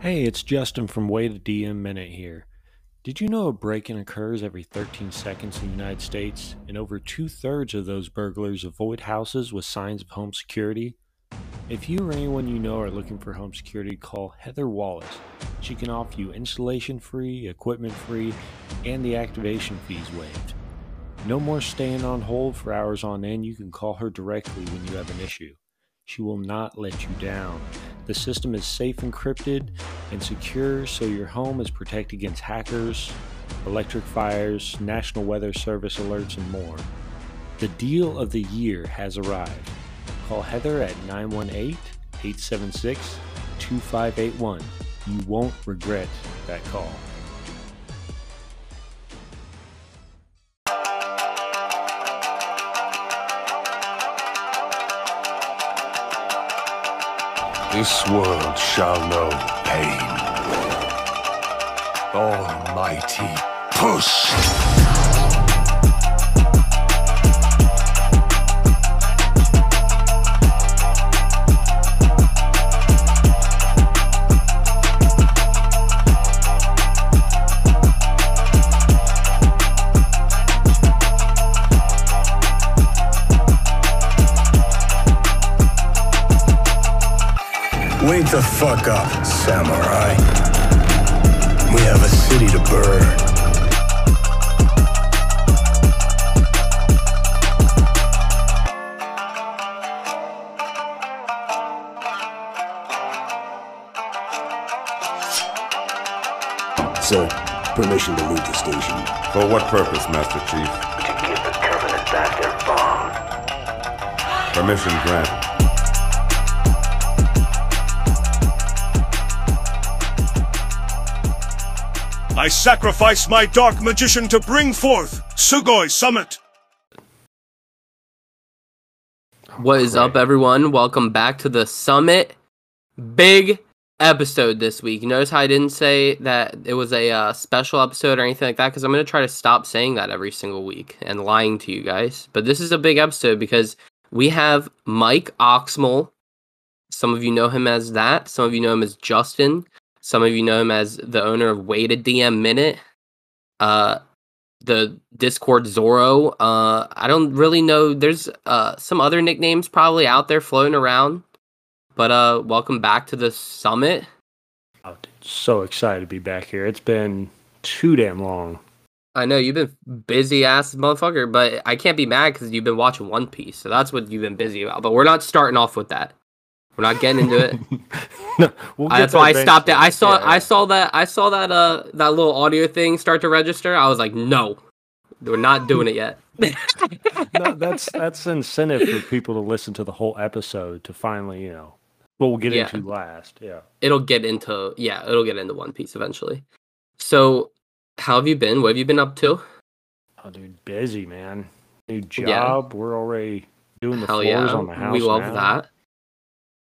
Hey, it's Justin from Wait a DM Minute here. Did you know a break in occurs every 13 seconds in the United States, and over two thirds of those burglars avoid houses with signs of home security? If you or anyone you know are looking for home security, call Heather Wallace. She can offer you installation free, equipment free, and the activation fees waived. No more staying on hold for hours on end. You can call her directly when you have an issue. She will not let you down. The system is safe encrypted and secure so your home is protected against hackers, electric fires, National Weather Service alerts, and more. The deal of the year has arrived. Call Heather at 918 876 2581. You won't regret that call. This world shall know pain. Almighty push! Fuck up, samurai. We have a city to burn. Sir, permission to leave the station. For what purpose, Master Chief? To give the Covenant back their bomb. Permission granted. I sacrifice my dark magician to bring forth Sugoi Summit. What is up, everyone? Welcome back to the summit. Big episode this week. Notice how I didn't say that it was a uh, special episode or anything like that because I'm going to try to stop saying that every single week and lying to you guys. But this is a big episode because we have Mike Oxmall. Some of you know him as that. Some of you know him as Justin. Some of you know him as the owner of Wait a DM Minute. Uh, the Discord Zorro. Uh, I don't really know. There's uh some other nicknames probably out there floating around. But uh, welcome back to the summit. Oh, dude, so excited to be back here. It's been too damn long. I know you've been busy ass motherfucker, but I can't be mad because you've been watching One Piece, so that's what you've been busy about. But we're not starting off with that. We're not getting into it. no, we'll I- get that's why I stopped it. I saw Yeah, I saw that I saw that uh that little audio thing start to register. I was like, no, we're not doing it yet. no, that's that's incentive for people to listen to the whole episode to finally, you know, what we'll get Yeah. into last. Yeah. it'll get into yeah, it'll get into One Piece eventually. So, how have you been? What have you been up to? Oh, dude, busy man. New Yeah. job. We're already doing the Hell floors yeah, on the house. we love now. that.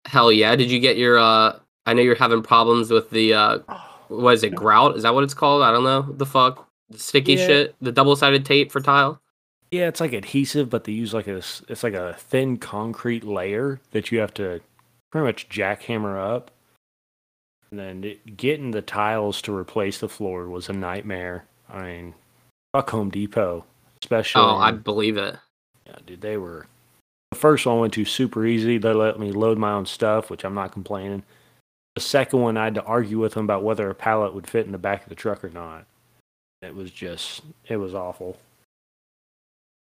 Hell yeah! Did you get your? uh I know you're having problems with the. uh What is it? Grout? Is that what it's called? I don't know. The fuck, the sticky Yeah. shit, the double sided tape for tile. Yeah, it's like adhesive, but they use like a it's like a thin concrete layer that you have to pretty much jackhammer up. And then it, getting the tiles to replace the floor was a nightmare. I mean, fuck Home Depot, especially. Oh, I believe it. Yeah, dude, they were. The first one went to super easy. They let me load my own stuff, which I'm not complaining. The second one, I had to argue with them about whether a pallet would fit in the back of the truck or not. It was just, it was awful.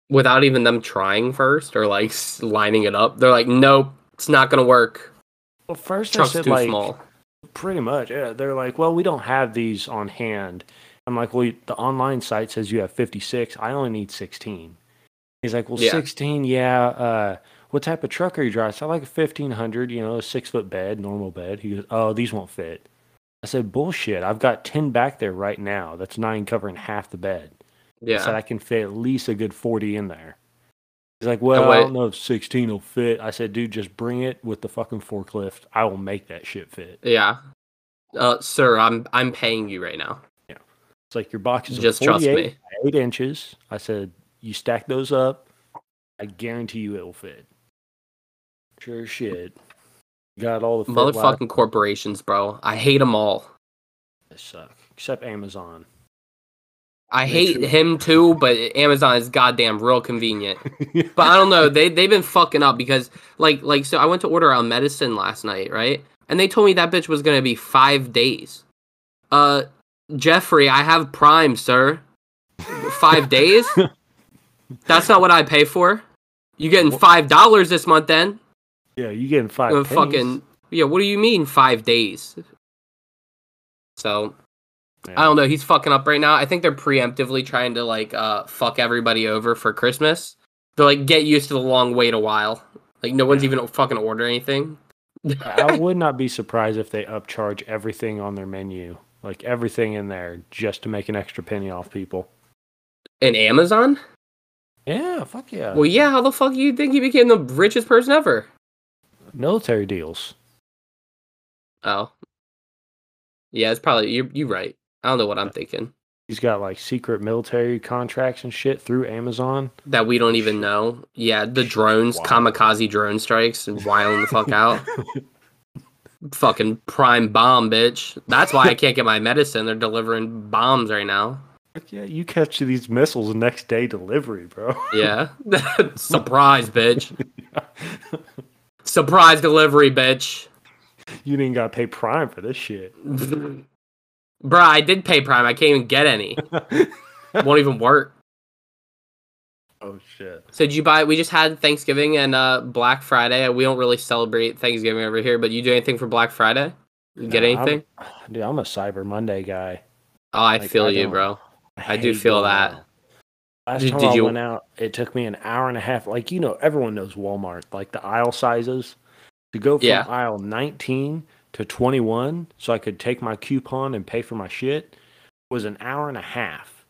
Without even them trying first or like lining it up, they're like, nope, it's not gonna work. Well, first Truck's I said too like, small. pretty much. Yeah, they're like, well, we don't have these on hand. I'm like, well, the online site says you have 56. I only need 16. He's like, well, Yeah. 16, yeah. Uh, what type of truck are you driving? So I like a 1500, you know, a six foot bed, normal bed. He goes, oh, these won't fit. I said, bullshit. I've got 10 back there right now. That's nine covering half the bed. Yeah. I said, I can fit at least a good 40 in there. He's like, well, I don't know if 16 will fit. I said, dude, just bring it with the fucking forklift. I will make that shit fit. Yeah. Uh, sir, I'm I'm paying you right now. Yeah. It's like your boxes Just are trust 48 me. 8 inches. I said, you stack those up. I guarantee you it will fit. Sure shit. Got all the fit lap- Motherfucking corporations, bro. I hate them all. They suck, except Amazon. I Me hate too. him too, but Amazon is goddamn real convenient. But I don't know. They they've been fucking up because like like so I went to order a medicine last night, right? And they told me that bitch was gonna be five days. Uh, Jeffrey, I have Prime, sir. Five days? That's not what I pay for. You getting five dollars this month then? yeah, you getting five? Uh, fucking yeah. What do you mean five days? So Yeah. I don't know. He's fucking up right now. I think they're preemptively trying to like uh fuck everybody over for Christmas. They're like get used to the long wait a while. Like no one's even fucking order anything. I would not be surprised if they upcharge everything on their menu, like everything in there, just to make an extra penny off people. In Amazon? Yeah, fuck yeah. Well, yeah. How the fuck do you think he became the richest person ever? Military deals. Oh, yeah. It's probably you. You right. I don't know what I'm thinking. He's got like secret military contracts and shit through Amazon. That we don't even know. Yeah, the drones, Wow. kamikaze drone strikes, and wilding the fuck out. Fucking prime bomb, bitch. That's why I can't get my medicine. They're delivering bombs right now. Yeah, you catch these missiles next day delivery, bro. Yeah. Surprise, bitch. Surprise delivery, bitch. you didn't got to pay Prime for this shit. Bruh, I did pay Prime. I can't even get any. Won't even work. oh shit. So did you buy? We just had Thanksgiving and uh, Black Friday. We don't really celebrate Thanksgiving over here, but you do anything for Black Friday? You get Nah, I'm- anything? Dude, I'm a Cyber Monday guy. Oh, I like, feel I you, bro. I do feel that. out. Last Did- time did I you- went out, it took me an hour and a half. Like you know, everyone knows Walmart, like the aisle sizes. To go from Yeah. aisle 19 to 21, so I could take my coupon and pay for my shit, was an hour and a half.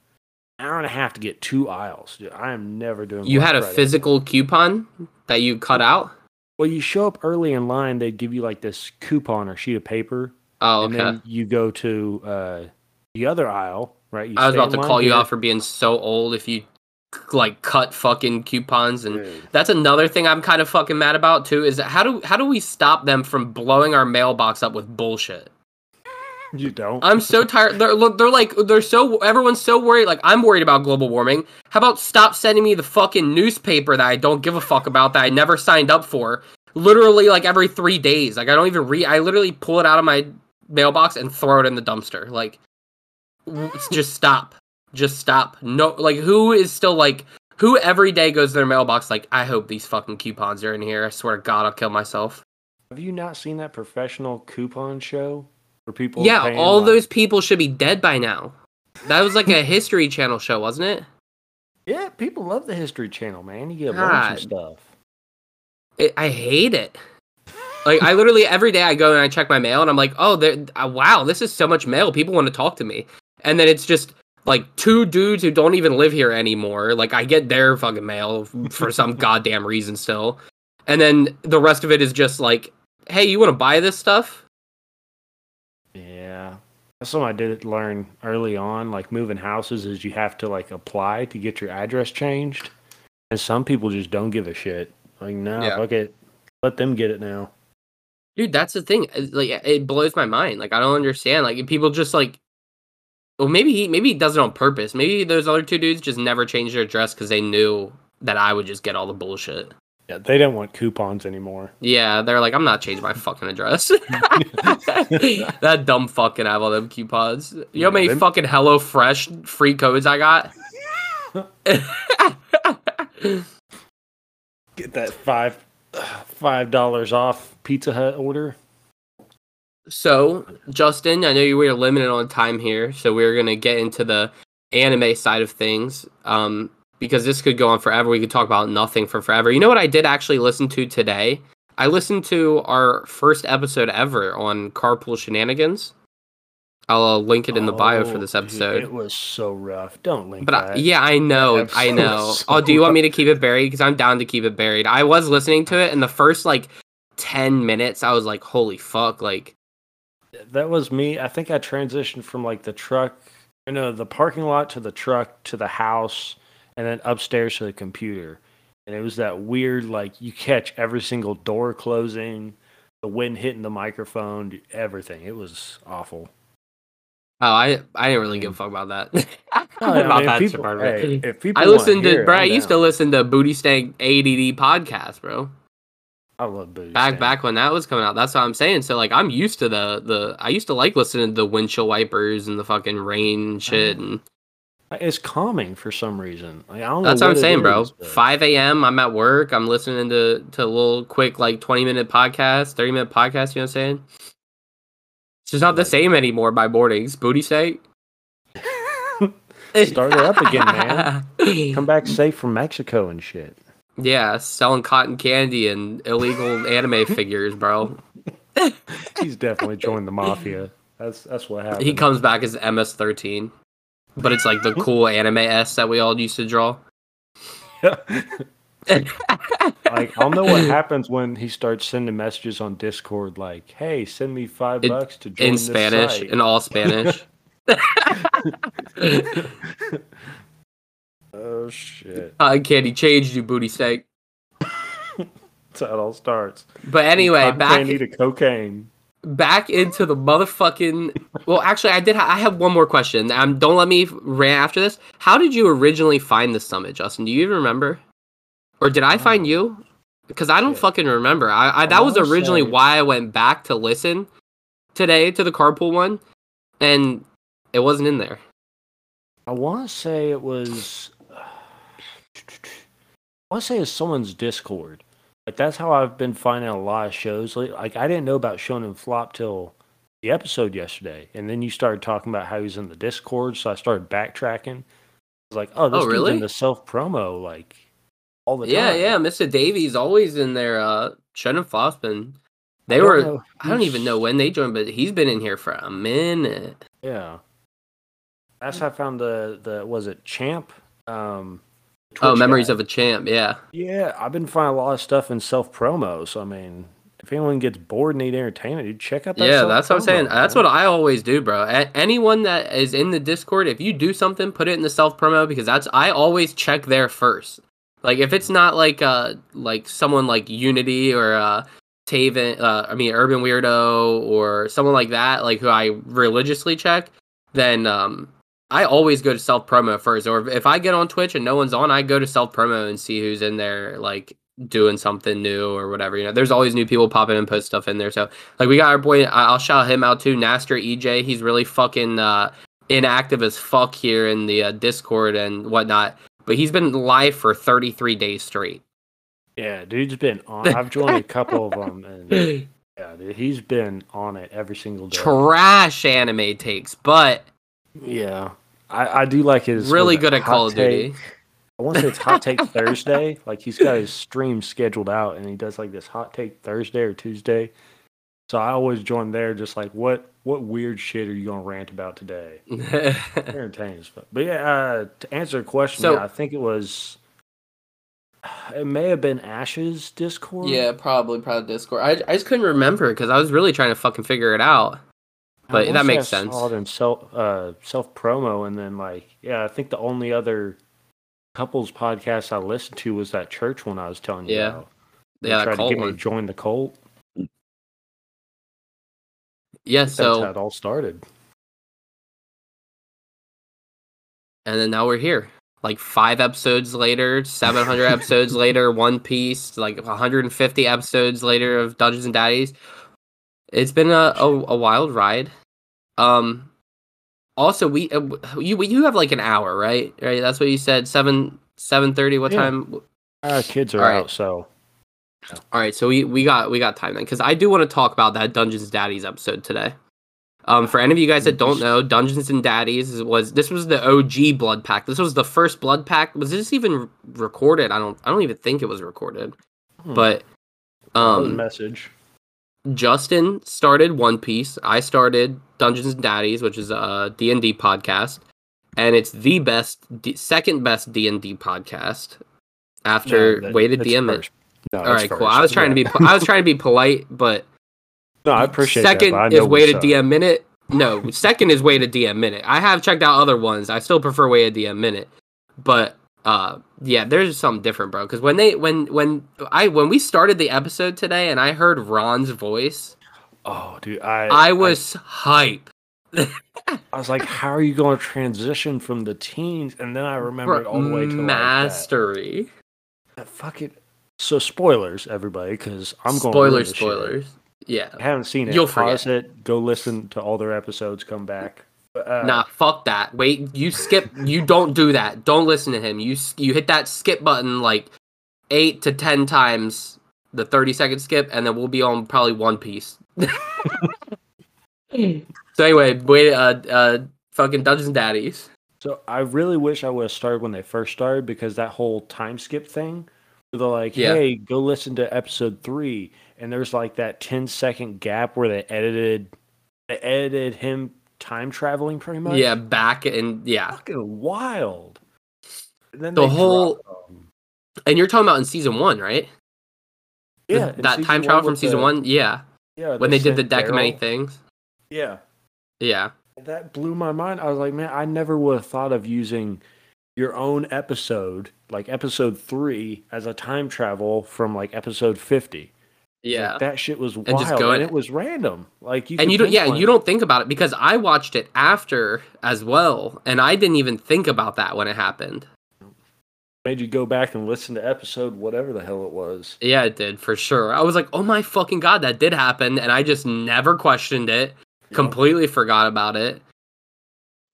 Hour and a half to get two aisles. Dude, I am never doing. You had a Friday. physical coupon that you cut out? Well, you show up early in line, they give you like this coupon or sheet of paper, Oh, and okay. then you go to uh, the other aisle, right? You I was about to line call you out for being so old if you like cut fucking coupons and Dude. that's another thing I'm kind of fucking mad about too is that how do how do we stop them from blowing our mailbox up with bullshit? You don't. I'm so tired. They're look, they're like they're so everyone's so worried. Like I'm worried about global warming. How about stop sending me the fucking newspaper that I don't give a fuck about that I never signed up for? Literally like every three days. Like I don't even read. I literally pull it out of my mailbox and throw it in the dumpster. Like w- it's just stop. Just stop. No, like who is still like who every day goes to their mailbox like I hope these fucking coupons are in here. I swear to God I'll kill myself. Have you not seen that professional coupon show where people? Yeah, all like- those people should be dead by now. That was like a History Channel show, wasn't it? Yeah, people love the History Channel, man. You get learn some God. stuff. it? I hate it. Like I literally every day I go and I check my mail and I'm like, oh, there, uh, wow, this is so much mail. People want to talk to me, and then it's just like two dudes who don't even live here anymore. Like I get their fucking mail for some goddamn reason still, and then the rest of it is just like, hey, you want to buy this stuff? Yeah, that's something I did learn early on. Like moving houses, is you have to like apply to get your address changed, and some people just don't give a shit. Like, no, Yeah. fuck it, let them get it now. Dude, that's the thing. Like it blows my mind. Like I don't understand. Like people just like well maybe he maybe he does it on purpose. Maybe those other two dudes just never changed their address because they knew that I would just get all the bullshit. Yeah, they don't want coupons anymore. Yeah, they're like, I'm not changing my fucking address. that dumb fucking have all them coupons. You know how many them- fucking Hello Fresh free codes I got? Get that five five dollars off Pizza Hut order. So, Justin, I know you were limited on time here, so we're gonna get into the anime side of things. Um, because this could go on forever. We could talk about nothing for forever. You know what I did actually listen to today? I listened to our first episode ever on Carpool Shenanigans. I'll uh, link it in the bio for Oh, this dude, episode. it was so rough. Don't link But I, yeah, I know, I know. was oh, do you want me to keep it buried? Because I'm down to keep it buried. I was listening to it, and the first like ten minutes, I was like, "Holy fuck!" Like, that was me. I think I transitioned from like the truck, you know, the parking lot to the truck to the house, and then upstairs to the computer. And it was that weird, like you catch every single door closing, the wind hitting the microphone, everything. It was awful. Oh, I I didn't really give a fuck about that. No, I about mean, that people- part of hey, if people I listened to bro. I used to listen to Booty Stank ADD podcast, bro. I love booty. Back back when that was coming out. That's what I'm saying. So like, I'm used to the the. I used to like listening to the windshield wipers and the fucking rain shit. And uh, It's calming for some reason. Like, I don't that's know what I'm saying, bro. but- 5 a.m. I'm at work. I'm listening to to a little quick like 20 minute podcast, 30 minute podcast. You know what I'm saying? It's just not the same anymore by mornings. Booty Stank. Start it up again, man. Come back safe from Mexico and shit. Yeah, selling cotton candy and illegal anime figures, bro. He's definitely joined the mafia. That's that's what happened. He comes back as MS-13, but it's like the cool anime S that we all used to draw. like I'll know what happens when he starts sending messages on Discord like, "Hey, send me five In- bucks to join in Spanish, site." in all Spanish. Oh shit, Cotton candy changed you, Booty Stank. that's how it all starts. But anyway, Cotton back candy to cocaine. back into the motherfucking. Well, actually, I did. Ha- I have one more question. Um, don't let me rant after this. How did you originally find the summit, Justin? Do you even remember, or did I find you? Because I don't. Shit. fucking remember. I, I that was originally say- why I went back to listen today to the carpool one, and it wasn't in there. I want to say it was. I want to say it's someone's Discord. Like that's how I've been finding a lot of shows. Like, I didn't know about Shonen Flop till the episode yesterday, and then you started talking about how he's in the Discord, so I started backtracking. I was like, oh, this Oh, dude's really? in the self promo like all the Yeah, time. yeah. Mr. Davies always in there. Uh, Shannon Fossman. They I were. know I don't even know when they joined, but he's been in here for a minute. Yeah, that's how I found the the was it Champ. Um, Oh, memories guy. of a champ. Yeah. Yeah, I've been finding a lot of stuff in self promo. So I mean, if anyone gets bored and need entertainment, dude, check out that. yeah, that's what I'm saying. self-promo, That's what I always do, bro. A- anyone that is in the Discord, if you do something, put it in the self promo because that's I always check there first. Like if it's not like uh like someone like Unity or uh Taven, uh, I mean Urban Weirdo or someone like that, like who I religiously check, then um I always go to self promo first. Or if I get on Twitch and no one's on, I go to self promo and see who's in there, like doing something new or whatever. You know, there's always new people popping and post stuff in there. So like we got our boy, I'll shout him out too, Naster EJ. He's really fucking uh, inactive as fuck here in the uh, Discord and whatnot. But he's been live for 33 days straight. Yeah, dude's been on. I've joined a couple of them, and yeah, dude, he's been on it every single day. Trash anime takes, but Yeah, I, I do like his. really good at Call of Duty. Take? I want to say it's Hot Take Thursday. Like he's got his stream scheduled out, and he does like this Hot Take Thursday or Tuesday. So I always join there, just like what what weird shit are you gonna rant about today? Entertaining stuff. But yeah, uh, to answer the question, So- yeah, I think it was. It may have been Ash's Discord. yeah, probably, probably Discord. I, I just couldn't remember because I was really trying to fucking figure it out. But that makes sense. It in self uh, self promo, and then like yeah, I think the only other couples podcast I listened to was that church one I was telling you Yeah. about. They Yeah, tried to get me to join the cult. Yeah, That's how so it all started. and then now we're here. Like five episodes later, 700 episodes later, One Piece, like 150 episodes later of Dungeons and Daddies. It's been a, a, a wild ride. Um, also we uh, you you have like an hour, right? Right, that's what you said. Seven seven thirty. What Yeah. time? Our kids are All right. out, so All right, so we we got we got time then because I do want to talk about that Dungeons and Daddies episode today. Um, for any of you guys that don't know, Dungeons and Daddies was this was the OG Blood Pack. This was the first Blood Pack. Was this even recorded? I don't I don't even think it was recorded. Hmm. But that was a um, message. Justin started One Piece. I started Dungeons and Daddies, which is a D and D podcast, and it's the best, D- second best D and D podcast after No, that- Wait a DM. first. No, All right, cool. I was trying to be I was trying to be polite, but No, I appreciate second that. I is wait a. DM minute. No, second is wait a DM minute. I have checked out other ones. I still prefer wait a DM minute, but uh yeah there's something different bro because when they when when i when we started the episode today and i heard ron's voice Oh, dude, I i was hype I, was like, how are you going to transition from the teens? And then I remembered all the way to like, that, mastery that fucking. So spoilers, everybody, because I'm going. spoilers shit. spoilers yeah I haven't seen it. You'll Pause it. Go listen to all their episodes. Come back. Uh, nah fuck that wait you skip you don't do that don't listen to him you you hit that skip button like eight to ten times the 30 second skip and then we'll be on probably one piece so anyway wait uh uh fucking dungeons and daddies So I really wish I would have started when they first started because that whole time skip thing, they're like, Yeah. "Hey, go listen to episode three, and there's like that 10 second gap where they edited, they edited him time traveling pretty much. yeah back and yeah fucking wild. And then The whole- and you're talking about in season one right yeah, in that time travel from season the- one yeah Yeah, when they did the deck of many things Yeah, yeah that blew my mind. I was like, man, I never would have thought of using your own episode, like episode three, as a time travel from like episode fifty. yeah Like, that shit was wild, And and, just going- it was random. Like you and you don't yeah pinpoint you don't think about it because i watched it after as well and i didn't even think about that when it happened made you go back and listen to episode whatever the hell it was. yeah it did for sure i was like oh my fucking god that did happen and i just never questioned it completely forgot about it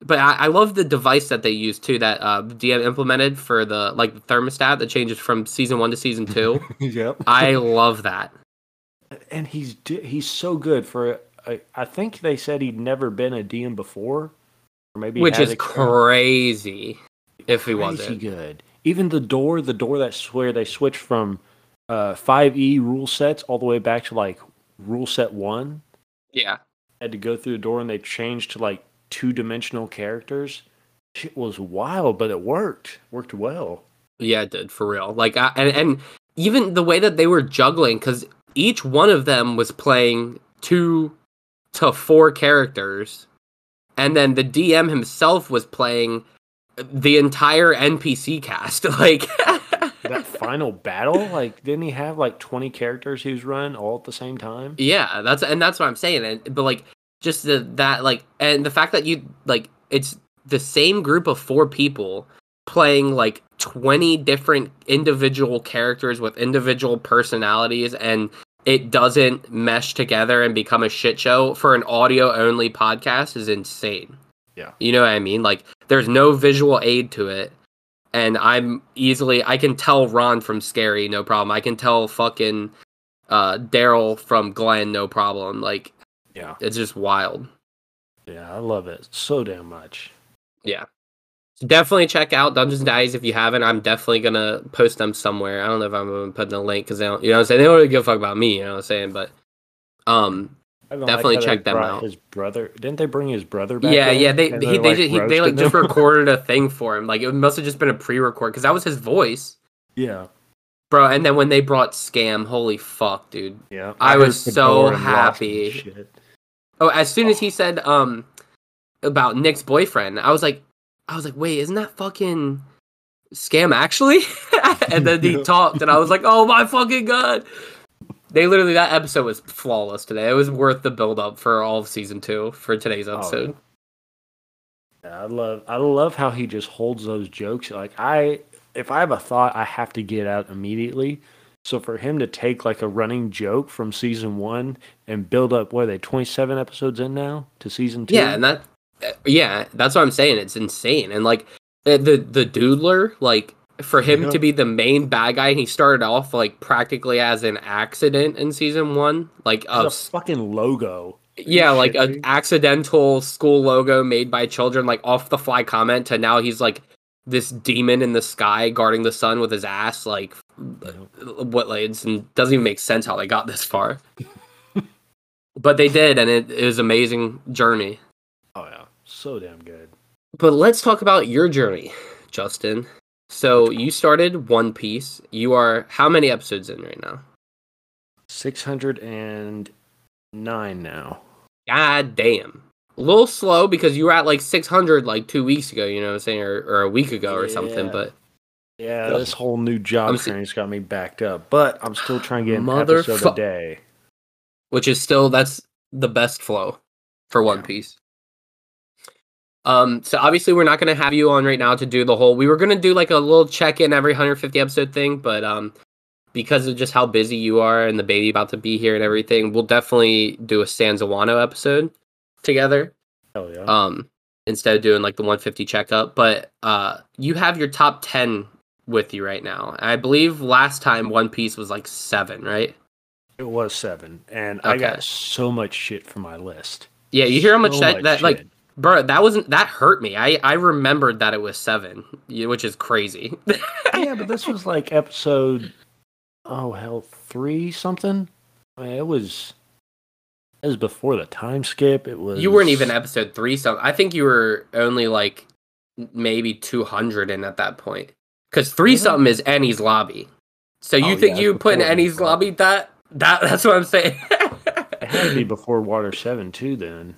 but I, I love the device that they use too that uh, dm implemented for the like the thermostat that changes from season one to season two yep. i love that and he's he's so good for. I, I think they said he'd never been a DM before, or maybe which is crazy if he wasn't good. Even the door, the door that's where they switched from uh, 5e rule sets all the way back to like rule set one. yeah Had to go through the door and they changed to like two dimensional characters. It was wild, but it worked. Worked well. Yeah, it did for real. Like, I, and and even the way that they were juggling, because each one of them was playing two to four characters, and then the DM himself was playing the entire NPC cast. Like, That final battle, like, didn't he have like 20 characters he was running all at the same time? yeah, that's and that's what I'm saying. And but like, just the that like, and the fact that you like, it's the same group of four people playing like 20 different individual characters with individual personalities and it doesn't mesh together and become a shit show for an audio only podcast is insane. Yeah. You know what I mean? Like there's no visual aid to it. And I'm easily I can tell Ron from Scary, no problem. I can tell fucking uh Daryl from Glenn, no problem. Like Yeah. it's just wild. Yeah, I love it so damn much. Yeah. So definitely check out Dungeons and Daddies if you haven't. I'm definitely gonna post them somewhere. I don't know if I'm gonna put in a link because they don't, you know what I'm saying. They don't really give a fuck about me. You know what I'm saying? But um, Definitely they check them out. His brother didn't they bring his brother back? yeah, in? yeah. They he, they, just, he, they like just recorded a thing for him. Like it must have just been a pre-record because that was his voice, yeah, bro. And then when they brought Scam, holy fuck, dude. yeah. I heard was so Fedora and Lost and happy. Oh, as soon as he said um about Nick's boyfriend, I was like, I was like, wait, isn't that fucking scam actually? and then he talked, and I was like, oh my fucking god! They literally that episode was flawless today. It was worth the build up for all of season two for today's Oh, episode. Yeah, I love I love how he just holds those jokes. Like I if I have a thought, I have to get out immediately. So for him to take like a running joke from season one and build up what are they twenty seven episodes in now to season two? Yeah, and that, uh, yeah, that's what I'm saying. It's insane, and like the the doodler, like for him Yeah. to be the main bad guy, he started off like practically as an accident in season one, like It's a fucking logo. Yeah, like an accidental school logo made by children, like off the fly comment to now he's like this demon in the sky guarding the sun with his ass. Like, what? Like, it doesn't even make sense how they got this far. but they did, and it, it was amazing journey. Oh yeah, so damn good. But let's talk about your journey, Justin. So you started One Piece. You are how many episodes in right now? Six hundred and nine now. God damn. A little slow because you were at like 600 like two weeks ago, you know what I'm saying, or, or a week ago or something. But Yeah, this whole new job I'm se- training's got me backed up, but I'm still trying to get an episode Motherfu- a day. which is still that's the best flow for One Yeah. Piece. Um, so obviously we're not gonna have you on right now to do the whole. We were gonna do like a little check in every 150 episode thing, but um, because of just how busy you are and the baby about to be here and everything, we'll definitely do a Stanza Wano episode together. Hell yeah. Um, instead of doing like the 150 checkup. But uh, you have your top 10 with you right now. I believe last time One Piece was like seven, right? it was seven, and I got so much shit for my list. Yeah, you hear how much So that, that like. Bro that wasn't that hurt me. I i remembered that it was seven which is crazy. Yeah, but this was like episode oh hell three something. I mean, it was it was before the time skip. It was you weren't even episode three so i think you were only like maybe 200 in at that point. Because three something is Enies Lobby. So you Oh, think yeah, you put in Enies Lobby that that that's what i'm saying. It had to be before Water Seven too. Then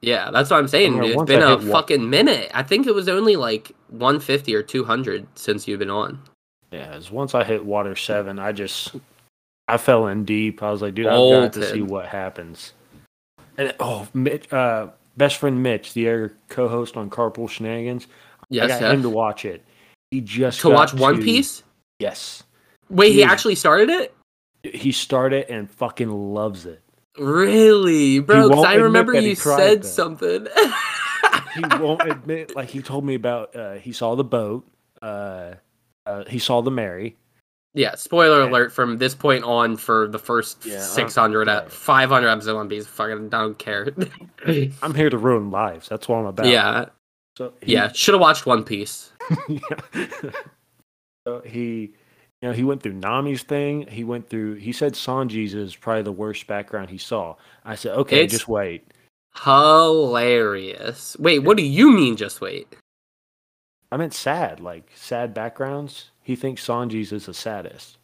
yeah that's what i'm saying Alright, it's been a fucking minute i think it was only like 150 or 200 since you've been on yeah, as once I hit Water Seven, I just I fell in deep. I was like, dude, I've got to see what happens. And oh, Mitch, uh, best friend Mitch, the other co-host on Carpool Shenanigans, I yes got yeah. him to watch it. He just to got watch one piece Yes, wait he He actually started it he started it and fucking loves it. Really, bro? I remember you cried, said though. something. He won't admit. Like he told me about. Uh, he saw the boat. Uh, uh, he saw the Mary. yeah, spoiler Yeah. alert from this point on for the first Yeah, 600 yeah. at 500 episodes of One Piece. Fucking don't care. I'm here to ruin lives. That's what I'm about. yeah, So he- yeah. Should have watched One Piece. yeah. so he, you know, he went through Nami's thing. He went through. He said Sanji's is probably the worst background he saw. I said, okay, It's- just wait. Hilarious. Wait, what do you mean? Just wait. I meant sad, like sad backgrounds. He thinks Sanji's is the saddest.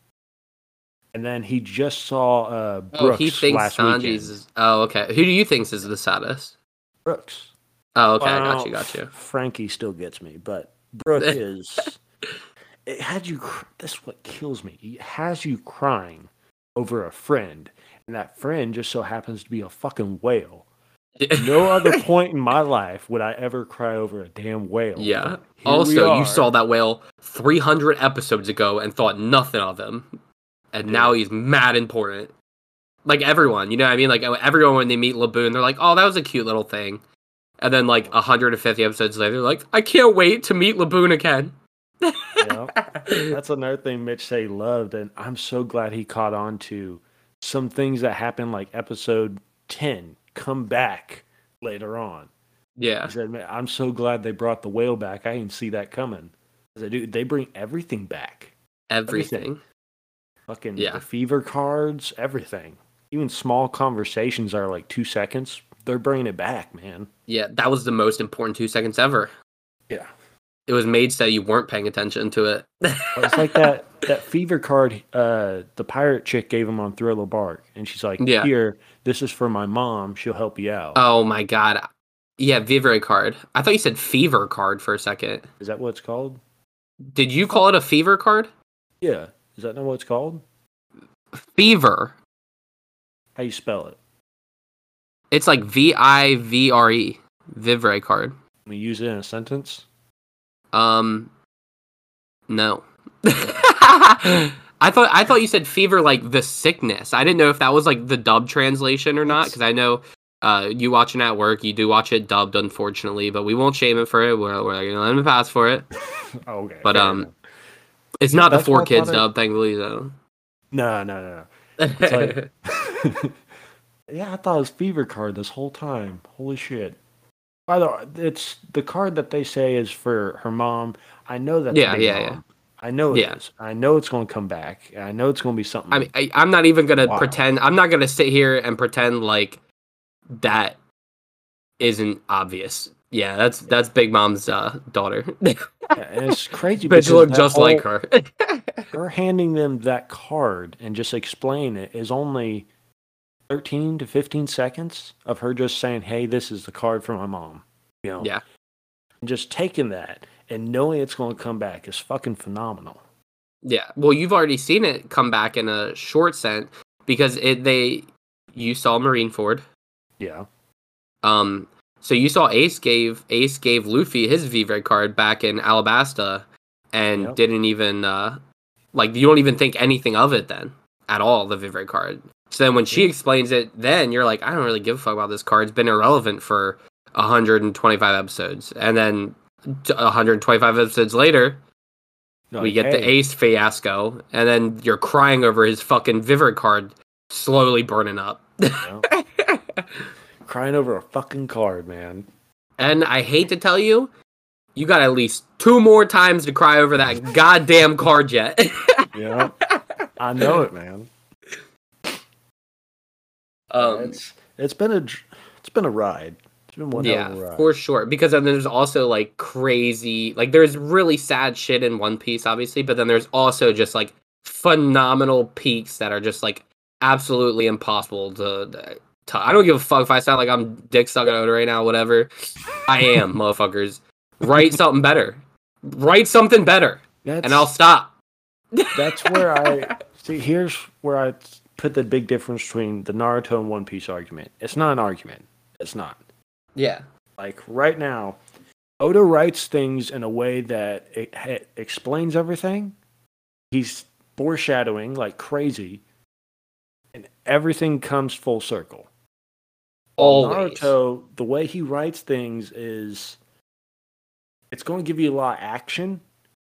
And then he just saw uh, Brooks Oh, he thinks last Sanji's weekend. is. Oh, okay. Who do you think is the saddest? Brooks. Oh, okay. I got you. Got you. Franky still gets me, but Brooke is. It had you. is what kills me. It has you crying over a friend, and that friend just so happens to be a fucking whale. No other point in my life would I ever cry over a damn whale. Yeah. but here we Also, you saw that whale 300 episodes ago and thought nothing of him. And now he's mad important. Like everyone, you know what I mean? Like everyone when they meet Laboon, they're like, "Oh, that was a cute little thing." And then like 150 episodes later, they're like, "I can't wait to meet Laboon again." Yeah. That's another thing Mitch say loved, and I'm so glad he caught on to some things that happened like episode ten come back later on. yeah. He said, "Man, I'm so glad they brought the whale back. I didn't see that coming." I said, "Dude, they bring everything back. Everything. Fucking Yeah. the fever cards, everything. Even small conversations are like two seconds. They're bringing it back, man. Yeah, that was the most important 2 seconds ever. Yeah, It was made so you weren't paying attention to it. it's like that that fever card. Uh, the pirate chick gave him on Thriller Bark, and she's like, Yeah. "Here, this is for my mom. She'll help you out." oh my god. Yeah, Vivre card. I thought you said fever card for a second. is that what it's called? Did you call it a fever card? Yeah, is that not what it's called? Fever. How you spell it? It's like V I V R E. Vivre card. We use it in a sentence. Um no. I thought I thought you said fever like the sickness. I didn't know if that was like the dub translation or not because I know uh, you watching at work, you do watch it dubbed, unfortunately, but we won't shame him for it. We're, we're gonna let him pass for it. Oh, okay. But, um, enough. It's not the four kids thought it- dub, thankfully. Though. no, no, no, no. It's like, yeah, I thought it was fever card this whole time. Holy shit! By the way, it's the card that they say is for her mom. I know that. Yeah, yeah, yeah. I know it Yeah. is. I know it's going to come back. I know it's going to be something. I mean, I, I'm not even gonna pretend. I'm not gonna sit here and pretend like that isn't obvious. Yeah, that's that's Big Mom's uh, daughter. Yeah, it's crazy. Bitch look just like her. Her handing them that card and just explain it is only thirteen to fifteen seconds of her just saying, "Hey, this is the card for my mom." You know. yeah, and just taking that and knowing it's going to come back is fucking phenomenal. Yeah. Well, you've already seen it come back in a short sense because it they you saw Marineford. Yeah. Um so you saw Ace gave Ace gave Luffy his Vivre card back in Alabasta and Yep. didn't even uh like you don't even think anything of it then at all, the Vivre card. So then when she explains it, then you're like, I don't really give a fuck about this card. It's been irrelevant for 125 episodes. And then 125 episodes later, we Like, get the Ace fiasco, and then you're crying over his fucking Vivre card slowly burning up. know, crying over a fucking card, man. and I hate to tell you, you got at least two more times to cry over that goddamn card yet. Yeah. I know it, man. Um, it's it's been a it's been a ride. It's been one yeah, hell of a ride. for sure. Because then there's also like crazy, like there's really sad shit in One Piece, obviously, but then there's also just like phenomenal peaks that are just like absolutely impossible to. to I don't give a fuck if I sound like I'm dick sucking Oda right now, whatever. I am, motherfuckers. Write something better. Write something better, That's, and I'll stop. that's where I see. Here's where I put the big difference between the Naruto and One Piece argument. It's not an argument. It's not. Yeah. Like right now, Oda writes things in a way that it ha- explains everything. He's foreshadowing like crazy, and everything comes full circle. Always. Naruto, the way he writes things is it's going to give you a lot of action,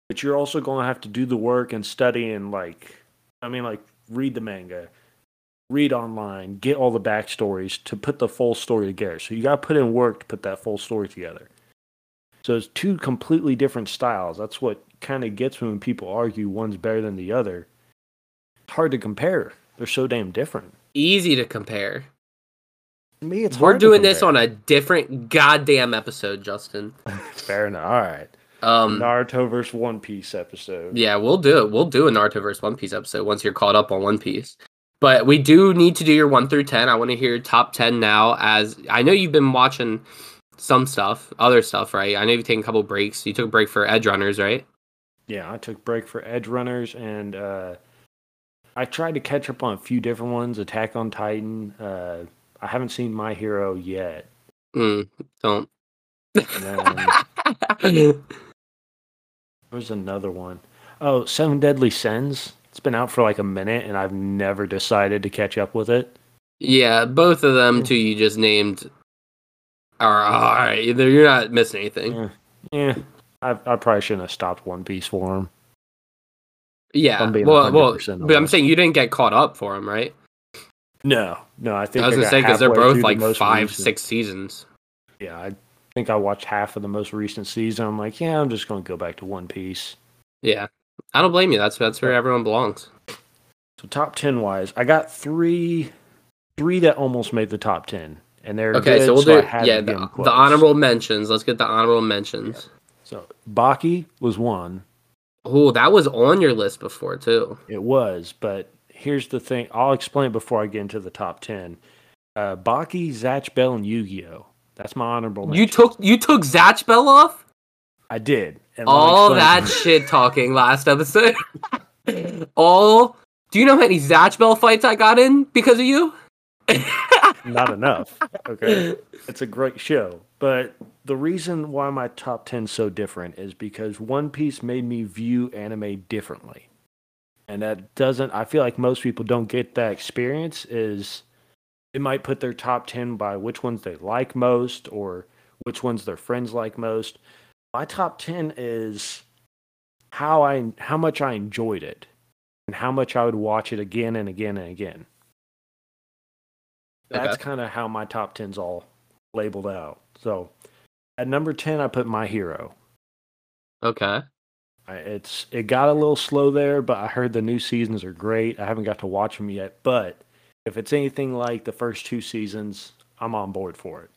but you're also going to have to do the work and study and like I mean like read the manga, read online, get all the backstories to put the full story together. So you got to put in work to put that full story together. So it's two completely different styles. That's what kind of gets me when people argue one's better than the other. It's hard to compare. They're so damn different. Easy to compare. To me, it's We're hard to doing this on a different goddamn episode, Justin. Fair enough. All right. Um, Naruto versus One Piece episode. Yeah, we'll do it. We'll do a Naruto versus One Piece episode once you're caught up on One Piece. But we do need to do your one through ten. I want to hear your top ten now. As I know you've been watching some stuff, other stuff, right? I know you've taken a couple breaks. You took a break for Edge Runners, right? Yeah, I took break for Edge Runners and uh, I tried to catch up on a few different ones. Attack on Titan. Uh, I haven't seen My Hero yet. Mm, don't. And there's another one. Oh, Seven Deadly Sins. It's been out for like a minute and I've never decided to catch up with it. yeah, both of them two you just named are all right. Either you're not missing anything. Yeah, yeah I, I probably shouldn't have stopped One Piece for him. Yeah. I'm being Well, well, 100% but I'm saying you didn't get caught up for them, right? No, no, I think I was gonna say because they're both the like five, recent- six seasons. Yeah, I think I watched half of the most recent season. I'm like, yeah, I'm just going to go back to One Piece. Yeah, I don't blame you. That's that's where everyone belongs. So top ten wise, I got three, three that almost made the top ten, and they're Okay, good, so we'll I do yeah the, the honorable mentions. Let's get the honorable mentions. So Baki was one. Oh, that was on your list before too. It was, but here's the thing. I'll explain before I get into the top ten. Uh, Baki, Zatch Bell, and Yu-Gi-Oh. That's my honorable. You took you took Zatch Bell off. I did. and All that shit talking last episode. All. Do you know how many Zatch Bell fights I got in because of you? not enough. Okay. It's a great show. But the reason why my top 10 so different is because One Piece made me view anime differently. And that doesn't I feel like most people don't get that experience is it might put their top 10 by which ones they like most or which ones their friends like most. My top 10 is how I how much I enjoyed it and how much I would watch it again and again and again. That's Okay. kind of how my top 10's all labeled out. So at number 10, I put My Hero. Okay. I, it's it got a little slow there, but I heard the new seasons are great. I haven't got to watch them yet, but if it's anything like the first two seasons, I'm on board for it.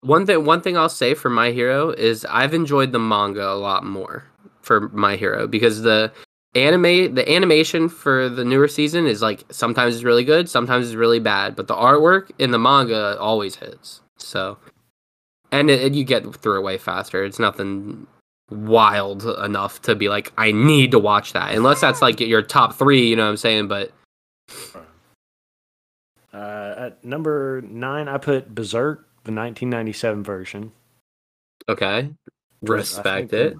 One thing one thing I'll say for My Hero is I've enjoyed the manga a lot more for My Hero because the anime the animation for the newer season is like sometimes it's really good, sometimes it's really bad, but the artwork in the manga always hits. So and it, you get through it way faster. It's nothing wild enough to be like, I need to watch that. Unless that's like your top three, you know what I'm saying? But Uh, at number nine, I put Berserk, the 1997 version. okay, respect it.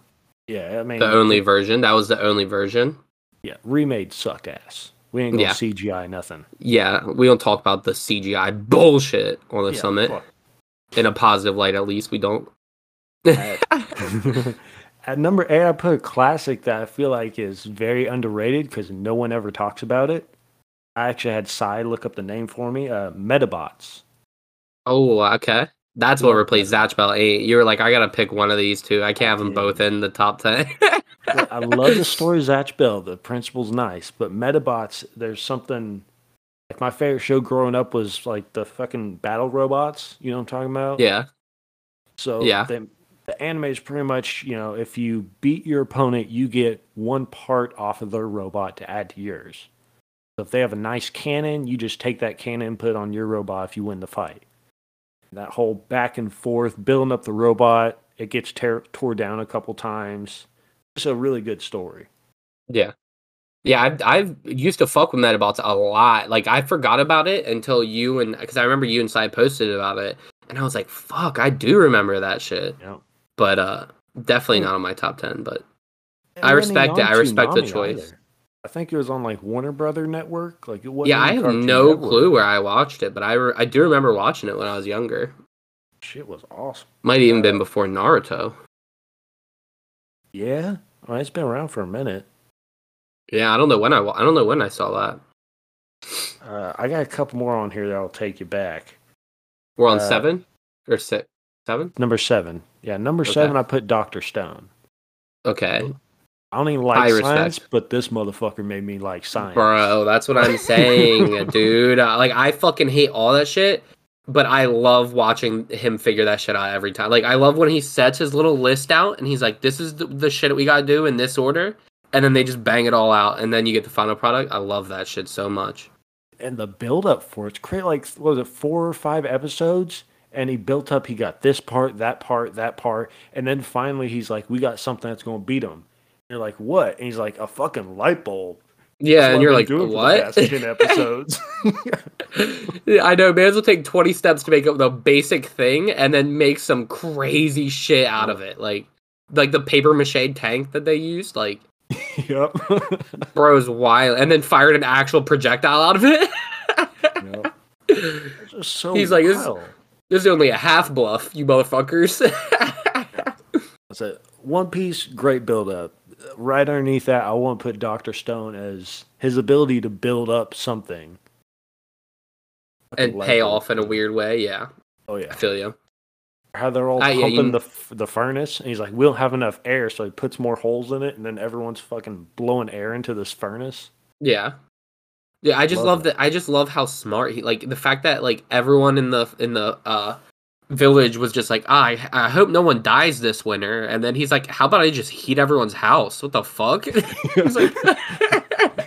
Yeah, I mean, The only version. That was the only version. yeah, remade sucked ass. We ain't gonna Yeah. CGI nothing. Yeah, we don't talk about the CGI bullshit on the Yeah, summit fuck. in a positive light. At least we don't. At number eight, I put a classic that I feel like is very underrated because no one ever talks about it. I actually had Cy look up the name for me. Uh, Medabots. oh, okay. That's what replaced Zatch Bell 8. You were like, I gotta pick one of these two. I can't have them both in the top 10. I love the story of Zatch Bell. The principle's nice, but Medabots, there's something. Like my favorite show growing up was like the fucking battle robots. You know what I'm talking about? yeah. So Yeah. the, the anime is pretty much, you know, if you beat your opponent, you get one part off of their robot to add to yours. So if they have a nice cannon, you just take that cannon and put it on your robot if you win the fight. That whole back and forth, building up the robot, it gets tear, tore down a couple times. It's a really good story. Yeah. Yeah, I've, I've used to fuck with Medabots a lot. Like, I forgot about it until you and, because I remember you and Cy posted about it. And I was like, fuck, I do remember that shit. You know? But, uh, definitely Yeah. not on my top 10. But It I respect it. I on respect the choice. either. I think it was on like Warner Brother Network. Like it wasn't yeah, I have no Network. clue where I watched it. But I, re- I do remember watching it when I was younger. Shit was awesome. Might even been before Naruto. Yeah, well, it's been around for a minute. Yeah, I don't know when I, I don't know when I saw that. Uh, I got a couple more on here that'll take you back. We're on Uh, seven or six, seven. Number seven. Yeah, number Okay. seven, I put Dr. Stone. Okay, I don't even like High science, respect. but this motherfucker made me like science. bro, that's what I'm saying, dude. Like, I fucking hate all that shit, but I love watching him figure that shit out every time. Like, I love when he sets his little list out and he's like, "This is the, the shit that we gotta do in this order," and then they just bang it all out, and then you get the final product. I love that shit so much. And the build up for it's great. Like, what was it, four or five episodes? And he built up, he got this part, that part, that part. And then finally, he's like, we got something that's going to beat him. You're like, what? And he's like, a fucking light bulb. Yeah, and you're like, been doing for the what? 10 episodes. I know, man. Will take 20 steps to make up the basic thing and then make some crazy shit out of it. Like, like the paper mache tank that they used. Like, yep. bro's wild. And then fired an actual projectile out of it. yep. So He's like, this- this is only a half bluff, you motherfuckers. That's it. One Piece, great build up. Right underneath that, I want to put Doctor Stone as his ability to build up something and pay off in a weird way. Yeah, Oh yeah. I yeah, feel you. how they're all yeah, pumping you- the the furnace, and he's like, "We don't have enough air," so he puts more holes in it, and then everyone's fucking blowing air into this furnace. Yeah. Yeah, I just Love love that. I just love how smart he like the fact that like everyone in the in the uh village was just like, ah, I, I hope no one dies this winter. And then he's like, how about I just heat everyone's house? What the fuck? he's like,